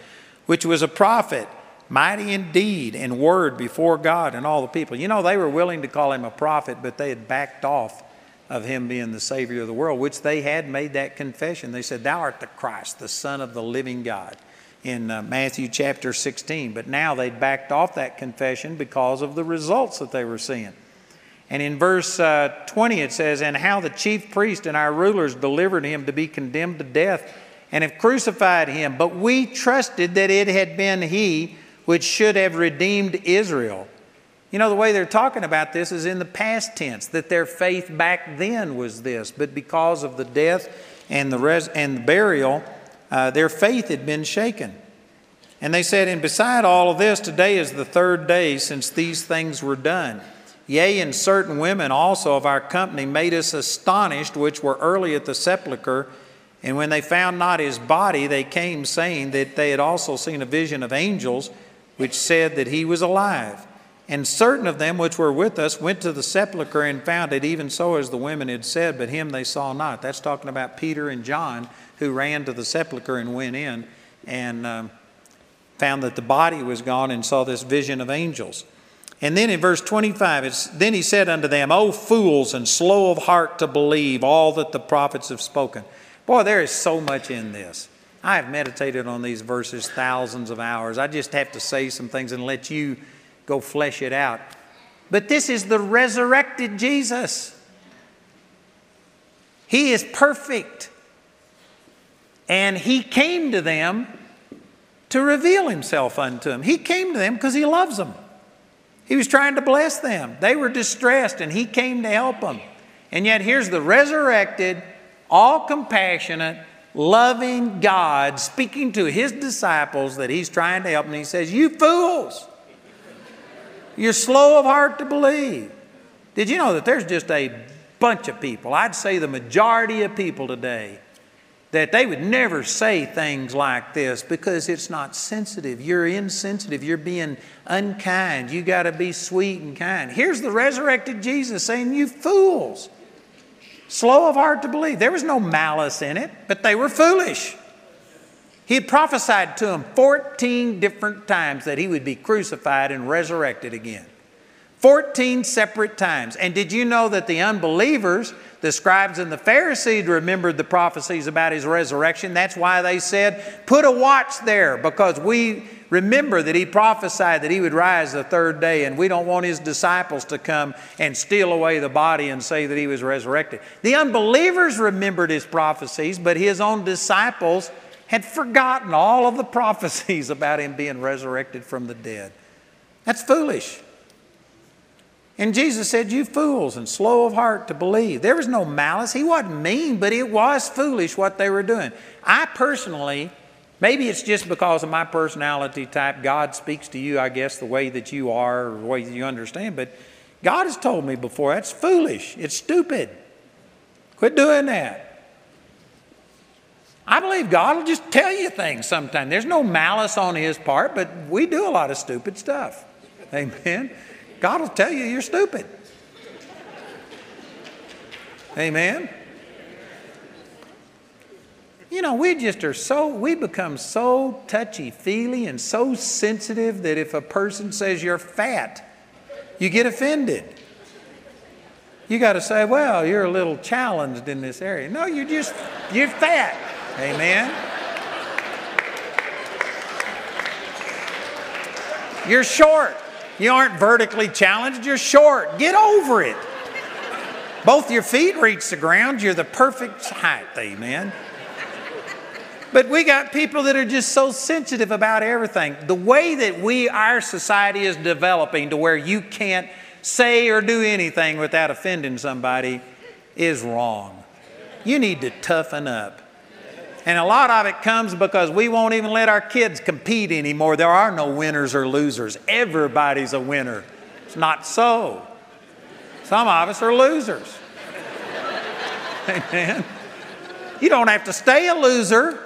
which was a prophet, mighty indeed in deed and word before God and all the people. You know, they were willing to call him a prophet, but they had backed off of him being the Savior of the world, which they had made that confession. They said, Thou art the Christ, the Son of the living God, in uh, Matthew chapter 16. But now they'd backed off that confession because of the results that they were seeing. And in verse uh, 20 it says, And how the chief priest and our rulers delivered him to be condemned to death and have crucified him. But we trusted that it had been he which should have redeemed Israel. You know, the way they're talking about this is in the past tense, that their faith back then was this, but because of the death and the, res- and the burial, uh, their faith had been shaken. And they said, And beside all of this, today is the third day since these things were done. Yea, and certain women also of our company made us astonished, which were early at the sepulchre. And when they found not his body, they came saying that they had also seen a vision of angels, which said that he was alive. And certain of them which were with us went to the sepulchre and found it even so as the women had said, but him they saw not. That's talking about Peter and John who ran to the sepulchre and went in and um, found that the body was gone and saw this vision of angels. And then in verse 25, it's, then he said unto them, O fools and slow of heart to believe all that the prophets have spoken. Boy, there is so much in this. I have meditated on these verses thousands of hours. I just have to say some things and let you go flesh it out. But this is the resurrected Jesus. He is perfect. And He came to them to reveal Himself unto them. He came to them because He loves them. He was trying to bless them. They were distressed, and He came to help them. And yet, here's the resurrected, all compassionate, loving God speaking to His disciples that He's trying to help. And He says, You fools! You're slow of heart to believe. Did you know that there's just a bunch of people, I'd say the majority of people today, that they would never say things like this because it's not sensitive. You're insensitive. You're being unkind. You got to be sweet and kind. Here's the resurrected Jesus saying, You fools, slow of heart to believe. There was no malice in it, but they were foolish. He had prophesied to them 14 different times that he would be crucified and resurrected again. 14 separate times. And did you know that the unbelievers, the scribes and the Pharisees, remembered the prophecies about his resurrection? That's why they said, Put a watch there, because we remember that he prophesied that he would rise the third day, and we don't want his disciples to come and steal away the body and say that he was resurrected. The unbelievers remembered his prophecies, but his own disciples had forgotten all of the prophecies about him being resurrected from the dead. That's foolish. And Jesus said, You fools and slow of heart to believe. There was no malice. He wasn't mean, but it was foolish what they were doing. I personally, maybe it's just because of my personality type, God speaks to you, I guess, the way that you are or the way that you understand, but God has told me before that's foolish. It's stupid. Quit doing that. I believe God will just tell you things sometimes. There's no malice on His part, but we do a lot of stupid stuff. Amen. God will tell you you're stupid. Amen. You know, we just are so, we become so touchy feely and so sensitive that if a person says you're fat, you get offended. You got to say, well, you're a little challenged in this area. No, you're just, you're fat. Amen. You're short. You aren't vertically challenged, you're short. Get over it. Both your feet reach the ground, you're the perfect height. Amen. But we got people that are just so sensitive about everything. The way that we, our society is developing to where you can't say or do anything without offending somebody is wrong. You need to toughen up. And a lot of it comes because we won't even let our kids compete anymore. There are no winners or losers. Everybody's a winner. It's not so. Some of us are losers. Amen. You don't have to stay a loser.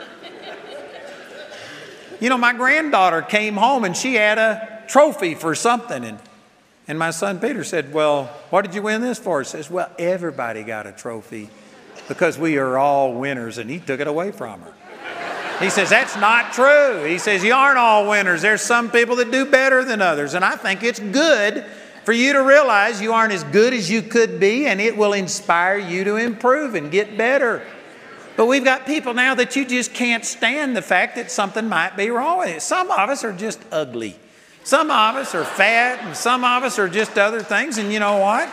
You know, my granddaughter came home and she had a trophy for something. And, and my son Peter said, Well, what did you win this for? He says, Well, everybody got a trophy because we are all winners. And he took it away from her. He says, That's not true. He says, You aren't all winners. There's some people that do better than others. And I think it's good for you to realize you aren't as good as you could be, and it will inspire you to improve and get better. But we've got people now that you just can't stand the fact that something might be wrong with it. Some of us are just ugly. Some of us are fat, and some of us are just other things. And you know what?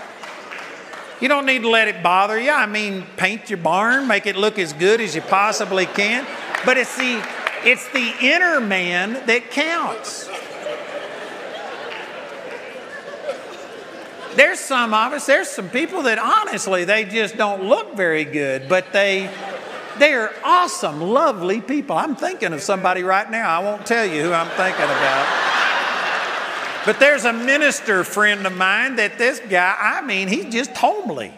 You don't need to let it bother you. I mean, paint your barn, make it look as good as you possibly can. But it's the, it's the inner man that counts. There's some of us, there's some people that honestly, they just don't look very good, but they they are awesome, lovely people. I'm thinking of somebody right now. I won't tell you who I'm thinking about. But there's a minister friend of mine that this guy, I mean, he's just homely.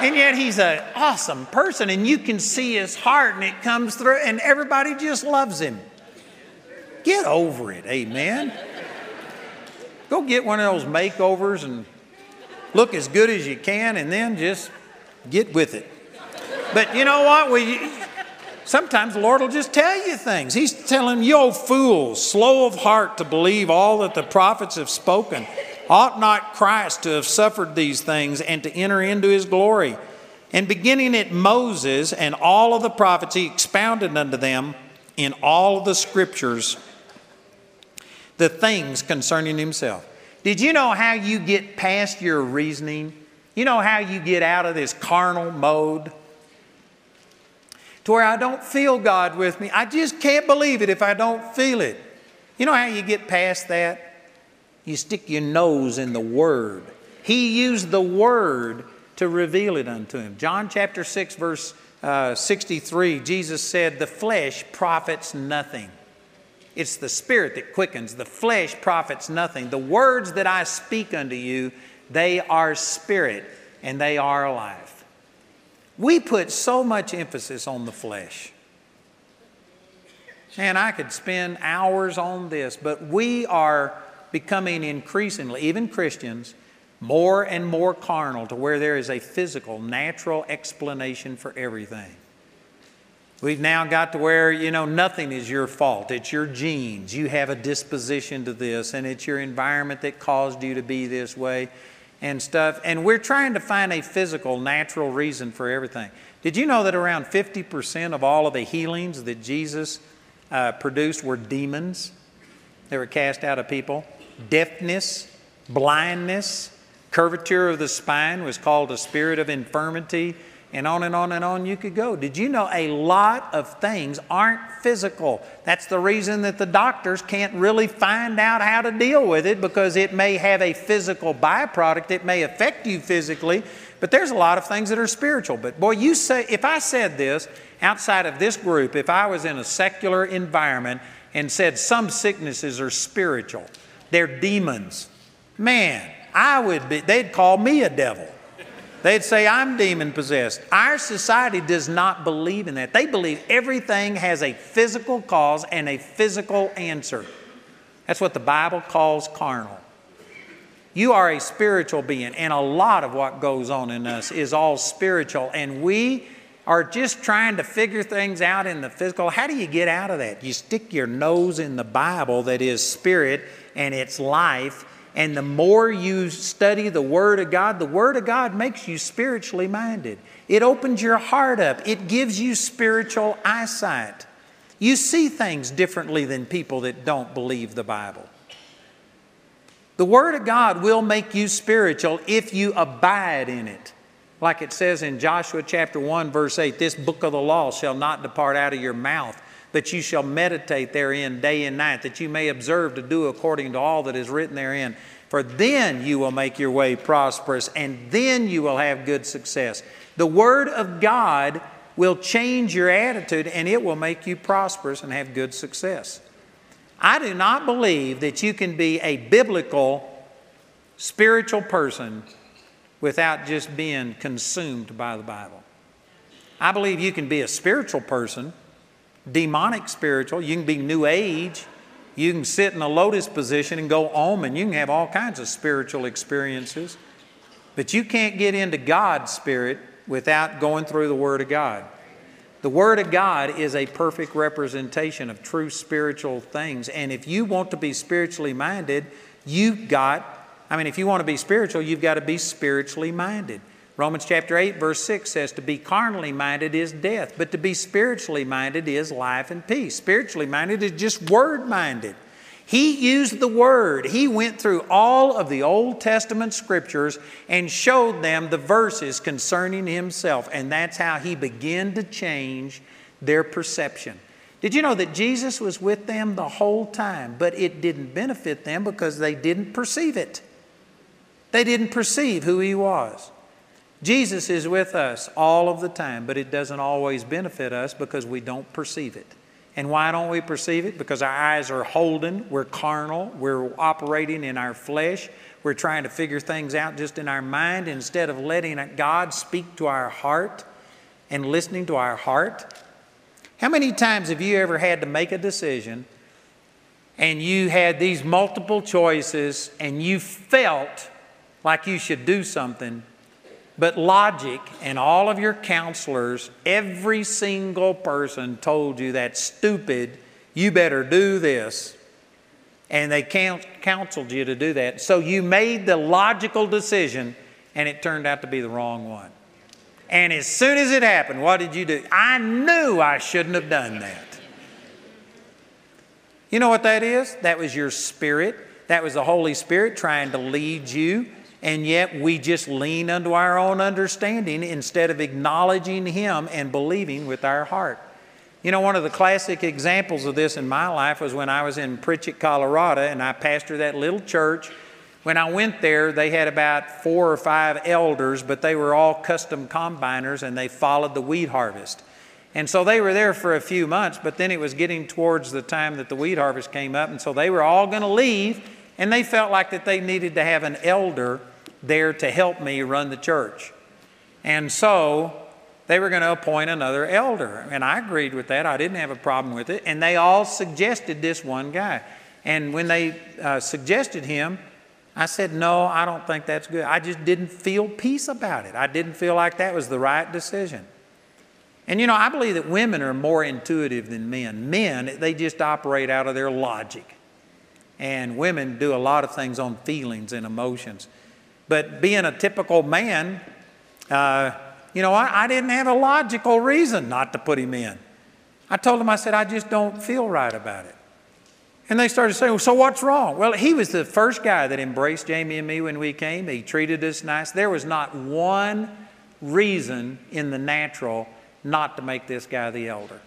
And yet he's an awesome person, and you can see his heart, and it comes through, and everybody just loves him. Get over it, amen. Go get one of those makeovers and look as good as you can, and then just get with it. But you know what? We, sometimes the Lord will just tell you things. He's telling you, oh, fools, slow of heart to believe all that the prophets have spoken. Ought not Christ to have suffered these things and to enter into his glory? And beginning at Moses and all of the prophets, he expounded unto them in all the scriptures the things concerning himself. Did you know how you get past your reasoning? You know how you get out of this carnal mode? To where I don't feel God with me. I just can't believe it if I don't feel it. You know how you get past that? You stick your nose in the Word. He used the Word to reveal it unto him. John chapter 6, verse uh, 63, Jesus said, The flesh profits nothing. It's the Spirit that quickens. The flesh profits nothing. The words that I speak unto you, they are spirit and they are life. We put so much emphasis on the flesh. And I could spend hours on this, but we are becoming increasingly, even Christians, more and more carnal to where there is a physical, natural explanation for everything. We've now got to where, you know, nothing is your fault. It's your genes. You have a disposition to this, and it's your environment that caused you to be this way and stuff. And we're trying to find a physical, natural reason for everything. Did you know that around 50% of all of the healings that Jesus uh, produced were demons that were cast out of people? Deafness, blindness, curvature of the spine was called a spirit of infirmity. And on and on and on you could go. Did you know a lot of things aren't physical? That's the reason that the doctors can't really find out how to deal with it because it may have a physical byproduct, it may affect you physically, but there's a lot of things that are spiritual. But boy, you say, if I said this outside of this group, if I was in a secular environment and said some sicknesses are spiritual, they're demons, man, I would be, they'd call me a devil. They'd say, I'm demon possessed. Our society does not believe in that. They believe everything has a physical cause and a physical answer. That's what the Bible calls carnal. You are a spiritual being, and a lot of what goes on in us is all spiritual, and we are just trying to figure things out in the physical. How do you get out of that? You stick your nose in the Bible that is spirit and it's life and the more you study the Word of God, the Word of God makes you spiritually minded. It opens your heart up, it gives you spiritual eyesight. You see things differently than people that don't believe the Bible. The Word of God will make you spiritual if you abide in it. Like it says in Joshua chapter 1, verse 8 This book of the law shall not depart out of your mouth that you shall meditate therein day and night, that you may observe to do according to all that is written therein. For then you will make your way prosperous, and then you will have good success. The Word of God will change your attitude, and it will make you prosperous and have good success. I do not believe that you can be a biblical, spiritual person without just being consumed by the Bible. I believe you can be a spiritual person demonic spiritual. You can be new age. You can sit in a lotus position and go om, and you can have all kinds of spiritual experiences. But you can't get into God's spirit without going through the Word of God. The Word of God is a perfect representation of true spiritual things. And if you want to be spiritually minded, you've got, I mean, if you want to be spiritual, you've got to be spiritually minded. Romans chapter 8, verse 6 says, To be carnally minded is death, but to be spiritually minded is life and peace. Spiritually minded is just word minded. He used the word. He went through all of the Old Testament scriptures and showed them the verses concerning himself, and that's how he began to change their perception. Did you know that Jesus was with them the whole time, but it didn't benefit them because they didn't perceive it? They didn't perceive who he was. Jesus is with us all of the time, but it doesn't always benefit us because we don't perceive it. And why don't we perceive it? Because our eyes are holden, we're carnal, we're operating in our flesh, we're trying to figure things out just in our mind instead of letting God speak to our heart and listening to our heart. How many times have you ever had to make a decision and you had these multiple choices and you felt like you should do something, but logic and all of your counselors, every single person told you that's stupid, you better do this. And they counseled you to do that. So you made the logical decision and it turned out to be the wrong one. And as soon as it happened, what did you do? I knew I shouldn't have done that. You know what that is? That was your spirit. That was the Holy Spirit trying to lead you and yet we just lean unto our own understanding instead of acknowledging Him and believing with our heart. You know, one of the classic examples of this in my life was when I was in Pritchett, Colorado, and I pastored that little church. When I went there, they had about four or five elders, but they were all custom combiners and they followed the wheat harvest. And so they were there for a few months, but then it was getting towards the time that the wheat harvest came up, and so they were all going to leave, and they felt like that they needed to have an elder there to help me run the church. And so they were going to appoint another elder. And I agreed with that. I didn't have a problem with it. And they all suggested this one guy. And when they uh, suggested him, I said, No, I don't think that's good. I just didn't feel peace about it. I didn't feel like that was the right decision. And you know, I believe that women are more intuitive than men. Men, they just operate out of their logic. And women do a lot of things on feelings and emotions. But being a typical man, uh, you know, I, I didn't have a logical reason not to put him in. I told him, I said, I just don't feel right about it. And they started saying, well, So what's wrong? Well, he was the first guy that embraced Jamie and me when we came. He treated us nice. There was not one reason in the natural not to make this guy the elder.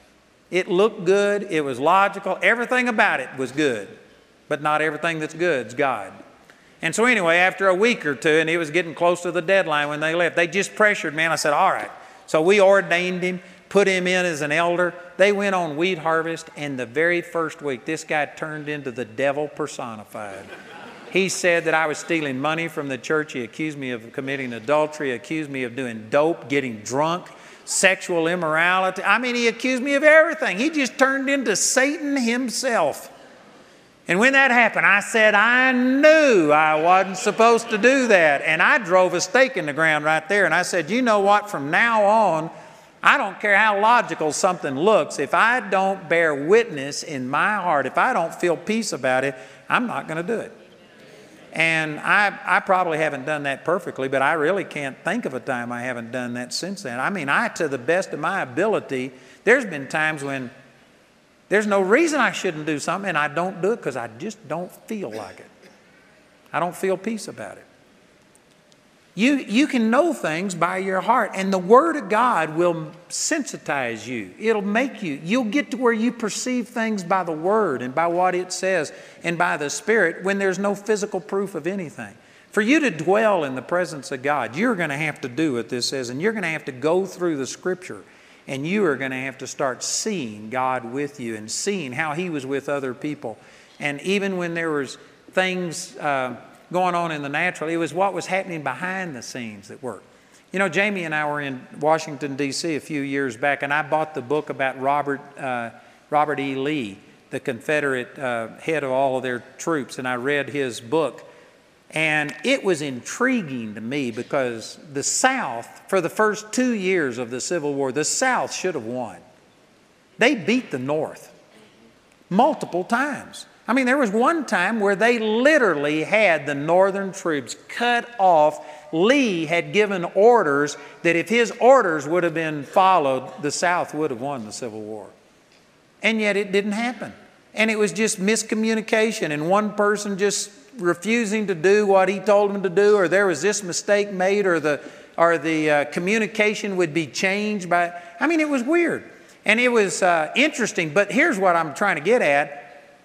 It looked good, it was logical, everything about it was good, but not everything that's good is God. And so, anyway, after a week or two, and it was getting close to the deadline when they left, they just pressured me, and I said, All right. So we ordained him, put him in as an elder. They went on wheat harvest, and the very first week, this guy turned into the devil personified. He said that I was stealing money from the church. He accused me of committing adultery, accused me of doing dope, getting drunk, sexual immorality. I mean, he accused me of everything. He just turned into Satan himself. And when that happened, I said, I knew I wasn't supposed to do that. And I drove a stake in the ground right there. And I said, You know what? From now on, I don't care how logical something looks. If I don't bear witness in my heart, if I don't feel peace about it, I'm not going to do it. And I, I probably haven't done that perfectly, but I really can't think of a time I haven't done that since then. I mean, I, to the best of my ability, there's been times when there's no reason I shouldn't do something, and I don't do it because I just don't feel like it. I don't feel peace about it. You, you can know things by your heart, and the Word of God will sensitize you. It'll make you, you'll get to where you perceive things by the Word and by what it says and by the Spirit when there's no physical proof of anything. For you to dwell in the presence of God, you're going to have to do what this says, and you're going to have to go through the Scripture and you are going to have to start seeing God with you and seeing how He was with other people. And even when there was things uh, going on in the natural, it was what was happening behind the scenes that worked. You know, Jamie and I were in Washington, D.C. a few years back, and I bought the book about Robert, uh, Robert E. Lee, the Confederate uh, head of all of their troops, and I read his book. And it was intriguing to me because the South, for the first two years of the Civil War, the South should have won. They beat the North multiple times. I mean, there was one time where they literally had the Northern troops cut off. Lee had given orders that if his orders would have been followed, the South would have won the Civil War. And yet it didn't happen. And it was just miscommunication, and one person just refusing to do what he told them to do, or there was this mistake made, or the, or the uh, communication would be changed by. I mean, it was weird. And it was uh, interesting, but here's what I'm trying to get at.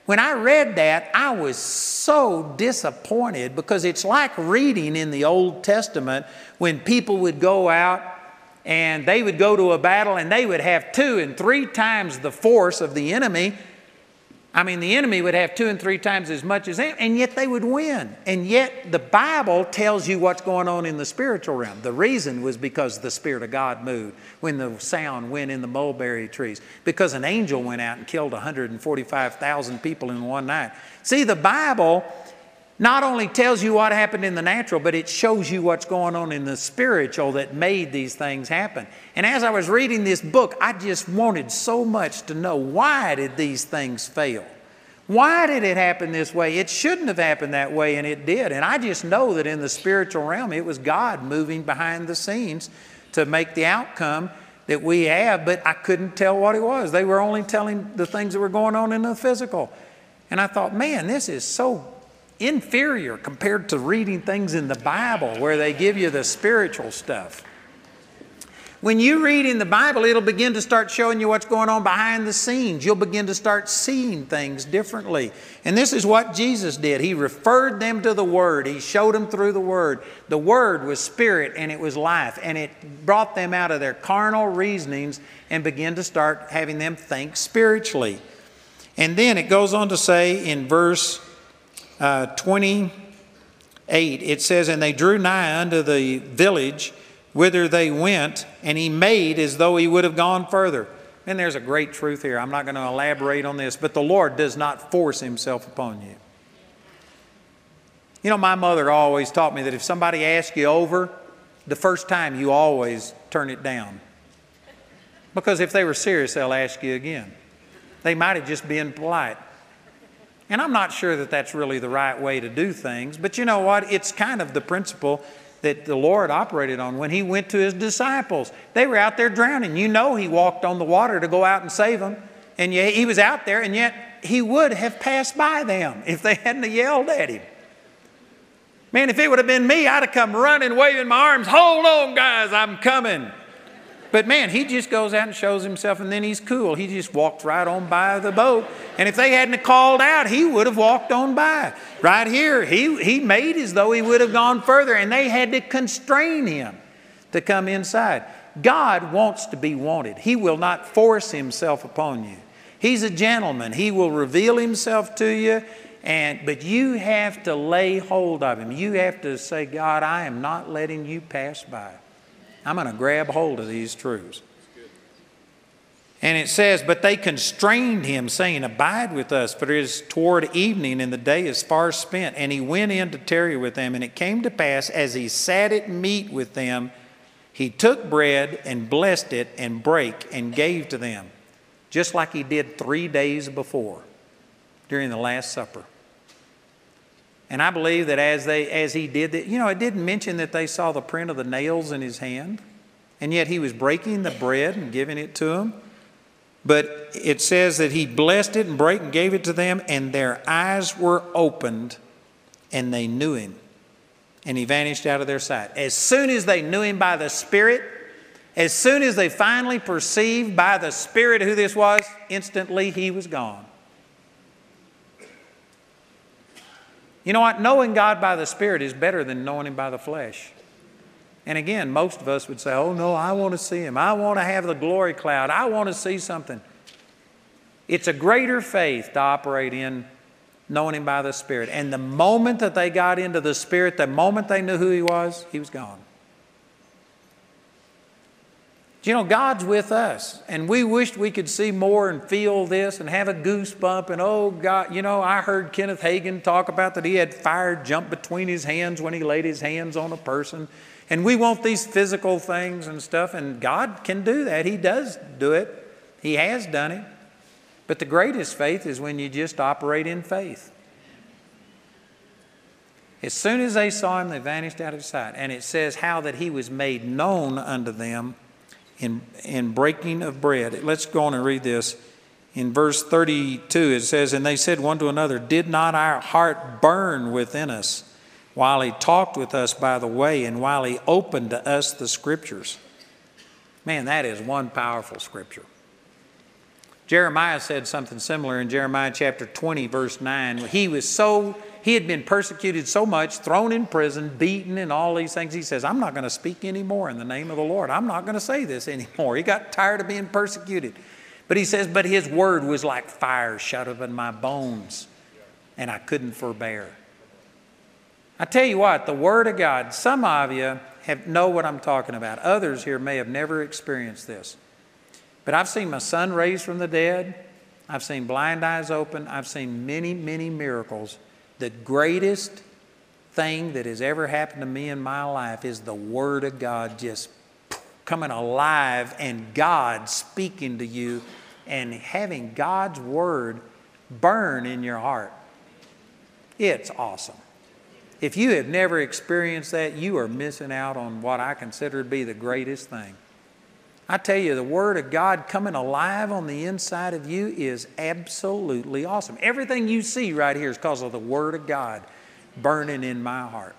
When I read that, I was so disappointed because it's like reading in the Old Testament when people would go out and they would go to a battle and they would have two and three times the force of the enemy I mean, the enemy would have two and three times as much as them, and yet they would win. And yet the Bible tells you what's going on in the spiritual realm. The reason was because the Spirit of God moved when the sound went in the mulberry trees, because an angel went out and killed 145,000 people in one night. See, the Bible not only tells you what happened in the natural, but it shows you what's going on in the spiritual that made these things happen. And as I was reading this book, I just wanted so much to know why did these things fail? Why did it happen this way? It shouldn't have happened that way, and it did. And I just know that in the spiritual realm, it was God moving behind the scenes to make the outcome that we have, but I couldn't tell what it was. They were only telling the things that were going on in the physical. And I thought, man, this is so inferior compared to reading things in the Bible where they give you the spiritual stuff. When you read in the Bible, it'll begin to start showing you what's going on behind the scenes. You'll begin to start seeing things differently. And this is what Jesus did. He referred them to the Word, He showed them through the Word. The Word was spirit and it was life, and it brought them out of their carnal reasonings and began to start having them think spiritually. And then it goes on to say in verse uh, 28, it says, And they drew nigh unto the village whither they went, and he made as though he would have gone further. And there's a great truth here. I'm not going to elaborate on this, but the Lord does not force himself upon you. You know, my mother always taught me that if somebody asks you over, the first time you always turn it down. Because if they were serious, they'll ask you again. They might have just been polite. And I'm not sure that that's really the right way to do things, but you know what? It's kind of the principle that the Lord operated on when He went to His disciples. They were out there drowning. You know, He walked on the water to go out and save them, and yet He was out there, and yet He would have passed by them if they hadn't yelled at Him. Man, if it would have been me, I'd have come running, waving my arms. Hold on, guys, I'm coming. But man, he just goes out and shows himself, and then he's cool. He just walked right on by the boat. And if they hadn't called out, he would have walked on by. Right here, he, he made as though he would have gone further, and they had to constrain him to come inside. God wants to be wanted, He will not force Himself upon you. He's a gentleman, He will reveal Himself to you. And, but you have to lay hold of him. You have to say, God, I am not letting you pass by. I'm going to grab hold of these truths. And it says, But they constrained him, saying, Abide with us, for it is toward evening, and the day is far spent. And he went in to tarry with them. And it came to pass, as he sat at meat with them, he took bread and blessed it and brake and gave to them, just like he did three days before during the Last Supper. And I believe that as, they, as he did that, you know, it didn't mention that they saw the print of the nails in his hand, and yet he was breaking the bread and giving it to them. But it says that he blessed it and broke and gave it to them, and their eyes were opened, and they knew him. And he vanished out of their sight. As soon as they knew him by the Spirit, as soon as they finally perceived by the Spirit who this was, instantly he was gone. You know what? Knowing God by the Spirit is better than knowing Him by the flesh. And again, most of us would say, Oh, no, I want to see Him. I want to have the glory cloud. I want to see something. It's a greater faith to operate in knowing Him by the Spirit. And the moment that they got into the Spirit, the moment they knew who He was, He was gone. You know, God's with us, and we wished we could see more and feel this and have a goosebump. And oh, God, you know, I heard Kenneth Hagin talk about that he had fire jump between his hands when he laid his hands on a person. And we want these physical things and stuff, and God can do that. He does do it, He has done it. But the greatest faith is when you just operate in faith. As soon as they saw him, they vanished out of sight. And it says how that he was made known unto them in, in breaking of bread. Let's go on and read this. In verse 32, it says, And they said one to another, Did not our heart burn within us while he talked with us by the way and while he opened to us the scriptures? Man, that is one powerful scripture. Jeremiah said something similar in Jeremiah chapter 20, verse 9. He was so he had been persecuted so much, thrown in prison, beaten, and all these things. He says, I'm not going to speak anymore in the name of the Lord. I'm not going to say this anymore. He got tired of being persecuted. But he says, But his word was like fire shut up in my bones, and I couldn't forbear. I tell you what, the Word of God, some of you have, know what I'm talking about. Others here may have never experienced this. But I've seen my son raised from the dead. I've seen blind eyes open. I've seen many, many miracles the greatest thing that has ever happened to me in my life is the Word of God just coming alive and God speaking to you and having God's Word burn in your heart. It's awesome. If you have never experienced that, you are missing out on what I consider to be the greatest thing. I tell you, the Word of God coming alive on the inside of you is absolutely awesome. Everything you see right here is because of the Word of God burning in my heart.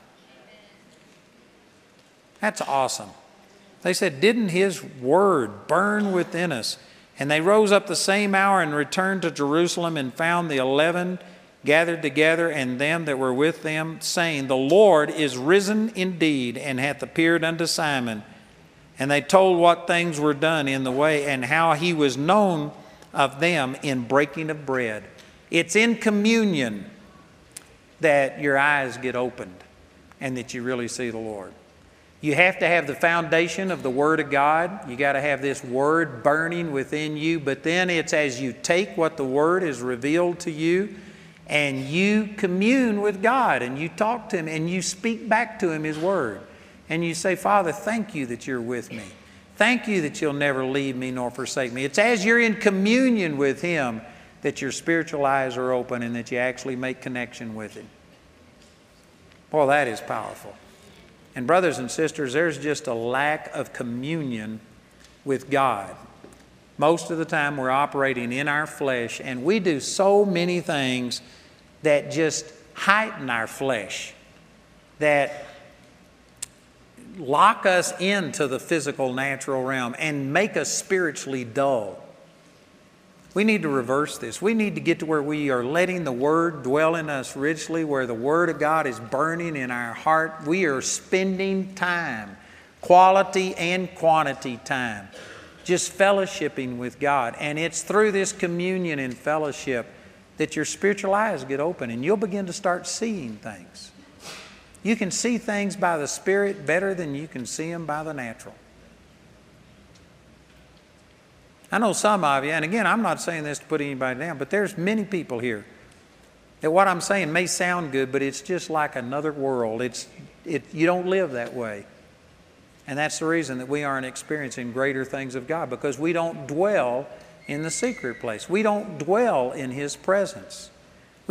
That's awesome. They said, Didn't His Word burn within us? And they rose up the same hour and returned to Jerusalem and found the eleven gathered together and them that were with them, saying, The Lord is risen indeed and hath appeared unto Simon. And they told what things were done in the way and how he was known of them in breaking of bread. It's in communion that your eyes get opened and that you really see the Lord. You have to have the foundation of the Word of God. You got to have this Word burning within you. But then it's as you take what the Word has revealed to you and you commune with God and you talk to Him and you speak back to Him His Word and you say, Father, thank you that you're with me. Thank you that you'll never leave me nor forsake me. It's as you're in communion with Him that your spiritual eyes are open and that you actually make connection with Him. Well, that is powerful. And, brothers and sisters, there's just a lack of communion with God. Most of the time, we're operating in our flesh, and we do so many things that just heighten our flesh that lock us into the physical, natural realm and make us spiritually dull. We need to reverse this. We need to get to where we are letting the Word dwell in us richly, where the Word of God is burning in our heart. We are spending time, quality and quantity time, just fellowshipping with God. And it's through this communion and fellowship that your spiritual eyes get open and you'll begin to start seeing things. You can see things by the Spirit better than you can see them by the natural. I know some of you, and again, I'm not saying this to put anybody down, but there's many people here that what I'm saying may sound good, but it's just like another world. It's, it, you don't live that way. And that's the reason that we aren't experiencing greater things of God because we don't dwell in the secret place. We don't dwell in His presence.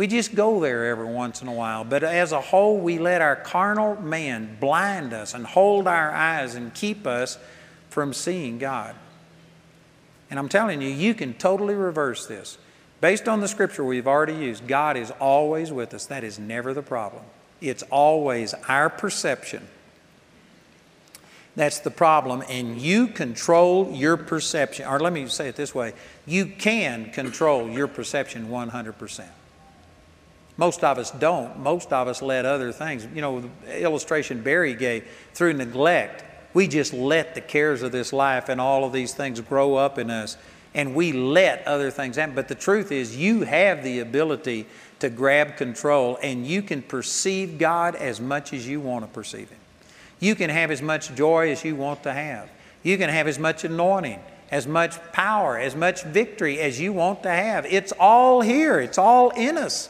We just go there every once in a while. But as a whole, we let our carnal man blind us and hold our eyes and keep us from seeing God. And I'm telling you, you can totally reverse this. Based on the scripture we've already used, God is always with us. That is never the problem. It's always our perception. That's the problem. And you control your perception. Or let me say it this way you can control your perception 100%. Most of us don't. Most of us let other things, you know, the illustration Barry gave, through neglect, we just let the cares of this life and all of these things grow up in us and we let other things happen. But the truth is, you have the ability to grab control and you can perceive God as much as you want to perceive Him. You can have as much joy as you want to have. You can have as much anointing, as much power, as much victory as you want to have. It's all here, it's all in us.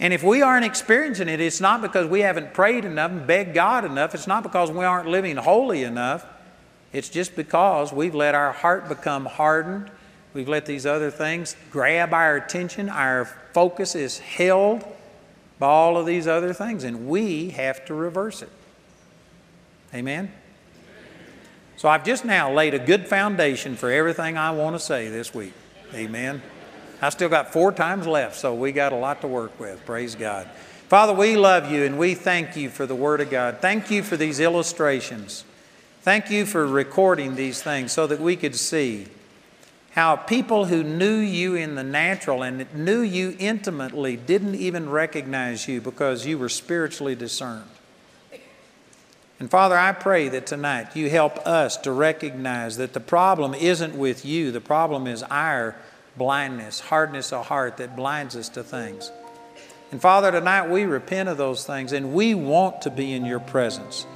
And if we aren't experiencing it, it's not because we haven't prayed enough and begged God enough. It's not because we aren't living holy enough. It's just because we've let our heart become hardened. We've let these other things grab our attention. Our focus is held by all of these other things, and we have to reverse it. Amen? So I've just now laid a good foundation for everything I want to say this week. Amen. I still got four times left, so we got a lot to work with. Praise God. Father, we love you and we thank you for the Word of God. Thank you for these illustrations. Thank you for recording these things so that we could see how people who knew you in the natural and knew you intimately didn't even recognize you because you were spiritually discerned. And Father, I pray that tonight you help us to recognize that the problem isn't with you, the problem is our blindness, hardness of heart that blinds us to things. And Father, tonight we repent of those things and we want to be in your presence.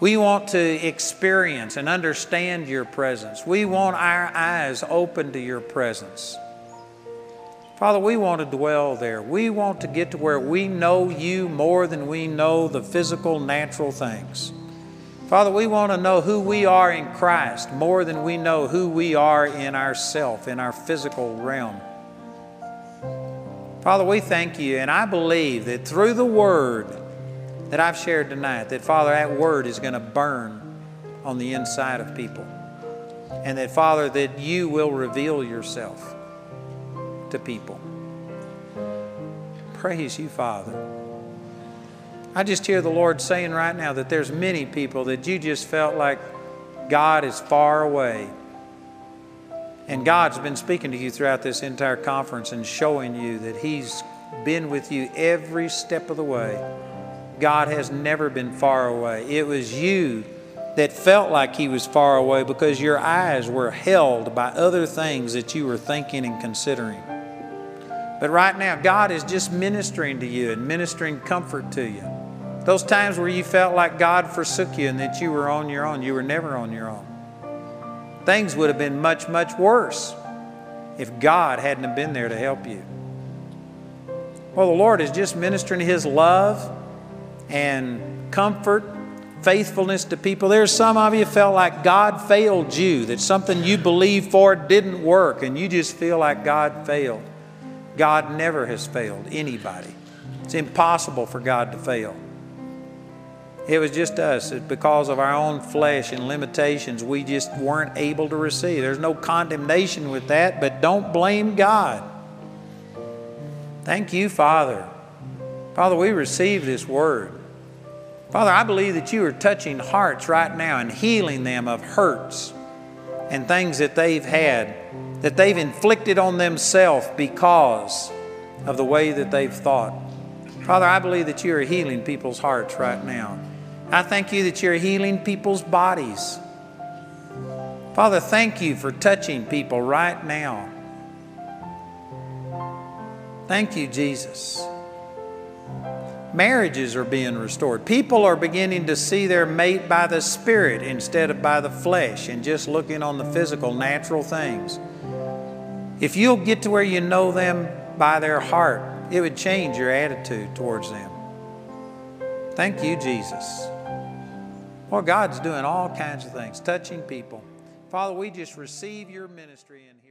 We want to experience and understand your presence. We want our eyes open to your presence. Father, we want to dwell there. We want to get to where we know you more than we know the physical, natural things. Father, we want to know who we are in Christ more than we know who we are in ourself, in our physical realm. Father, we thank you, and I believe that through the word that I've shared tonight, that Father, that word is going to burn on the inside of people. And that, Father, that you will reveal yourself to people. Praise you, Father. I just hear the Lord saying right now that there's many people that you just felt like God is far away. And God's been speaking to you throughout this entire conference and showing you that He's been with you every step of the way. God has never been far away. It was you that felt like He was far away because your eyes were held by other things that you were thinking and considering. But right now, God is just ministering to you and ministering comfort to you. Those times where you felt like God forsook you and that you were on your own, you were never on your own. Things would have been much, much worse if God hadn't have been there to help you. Well, the Lord is just ministering His love and comfort, faithfulness to people. There's some of you felt like God failed you, that something you believed for didn't work, and you just feel like God failed. God never has failed anybody. It's impossible for God to fail. It was just us. Because of our own flesh and limitations, we just weren't able to receive. There's no condemnation with that, but don't blame God. Thank you, Father, Father, we receive this word. Father, I believe that you are touching hearts right now and healing them of hurts and things that they've had, that they've inflicted on themselves because of the way that they've thought. Father, I believe that you are healing people's hearts right now. I thank you that you're healing people's bodies. Father, thank you for touching people right now. Thank you, Jesus. Marriages are being restored. People are beginning to see their mate by the Spirit instead of by the flesh and just looking on the physical, natural things. If you'll get to where you know them by their heart, it would change your attitude towards them. Thank you, Jesus. Well, God's doing all kinds of things, touching people. Father, we just receive your ministry in here.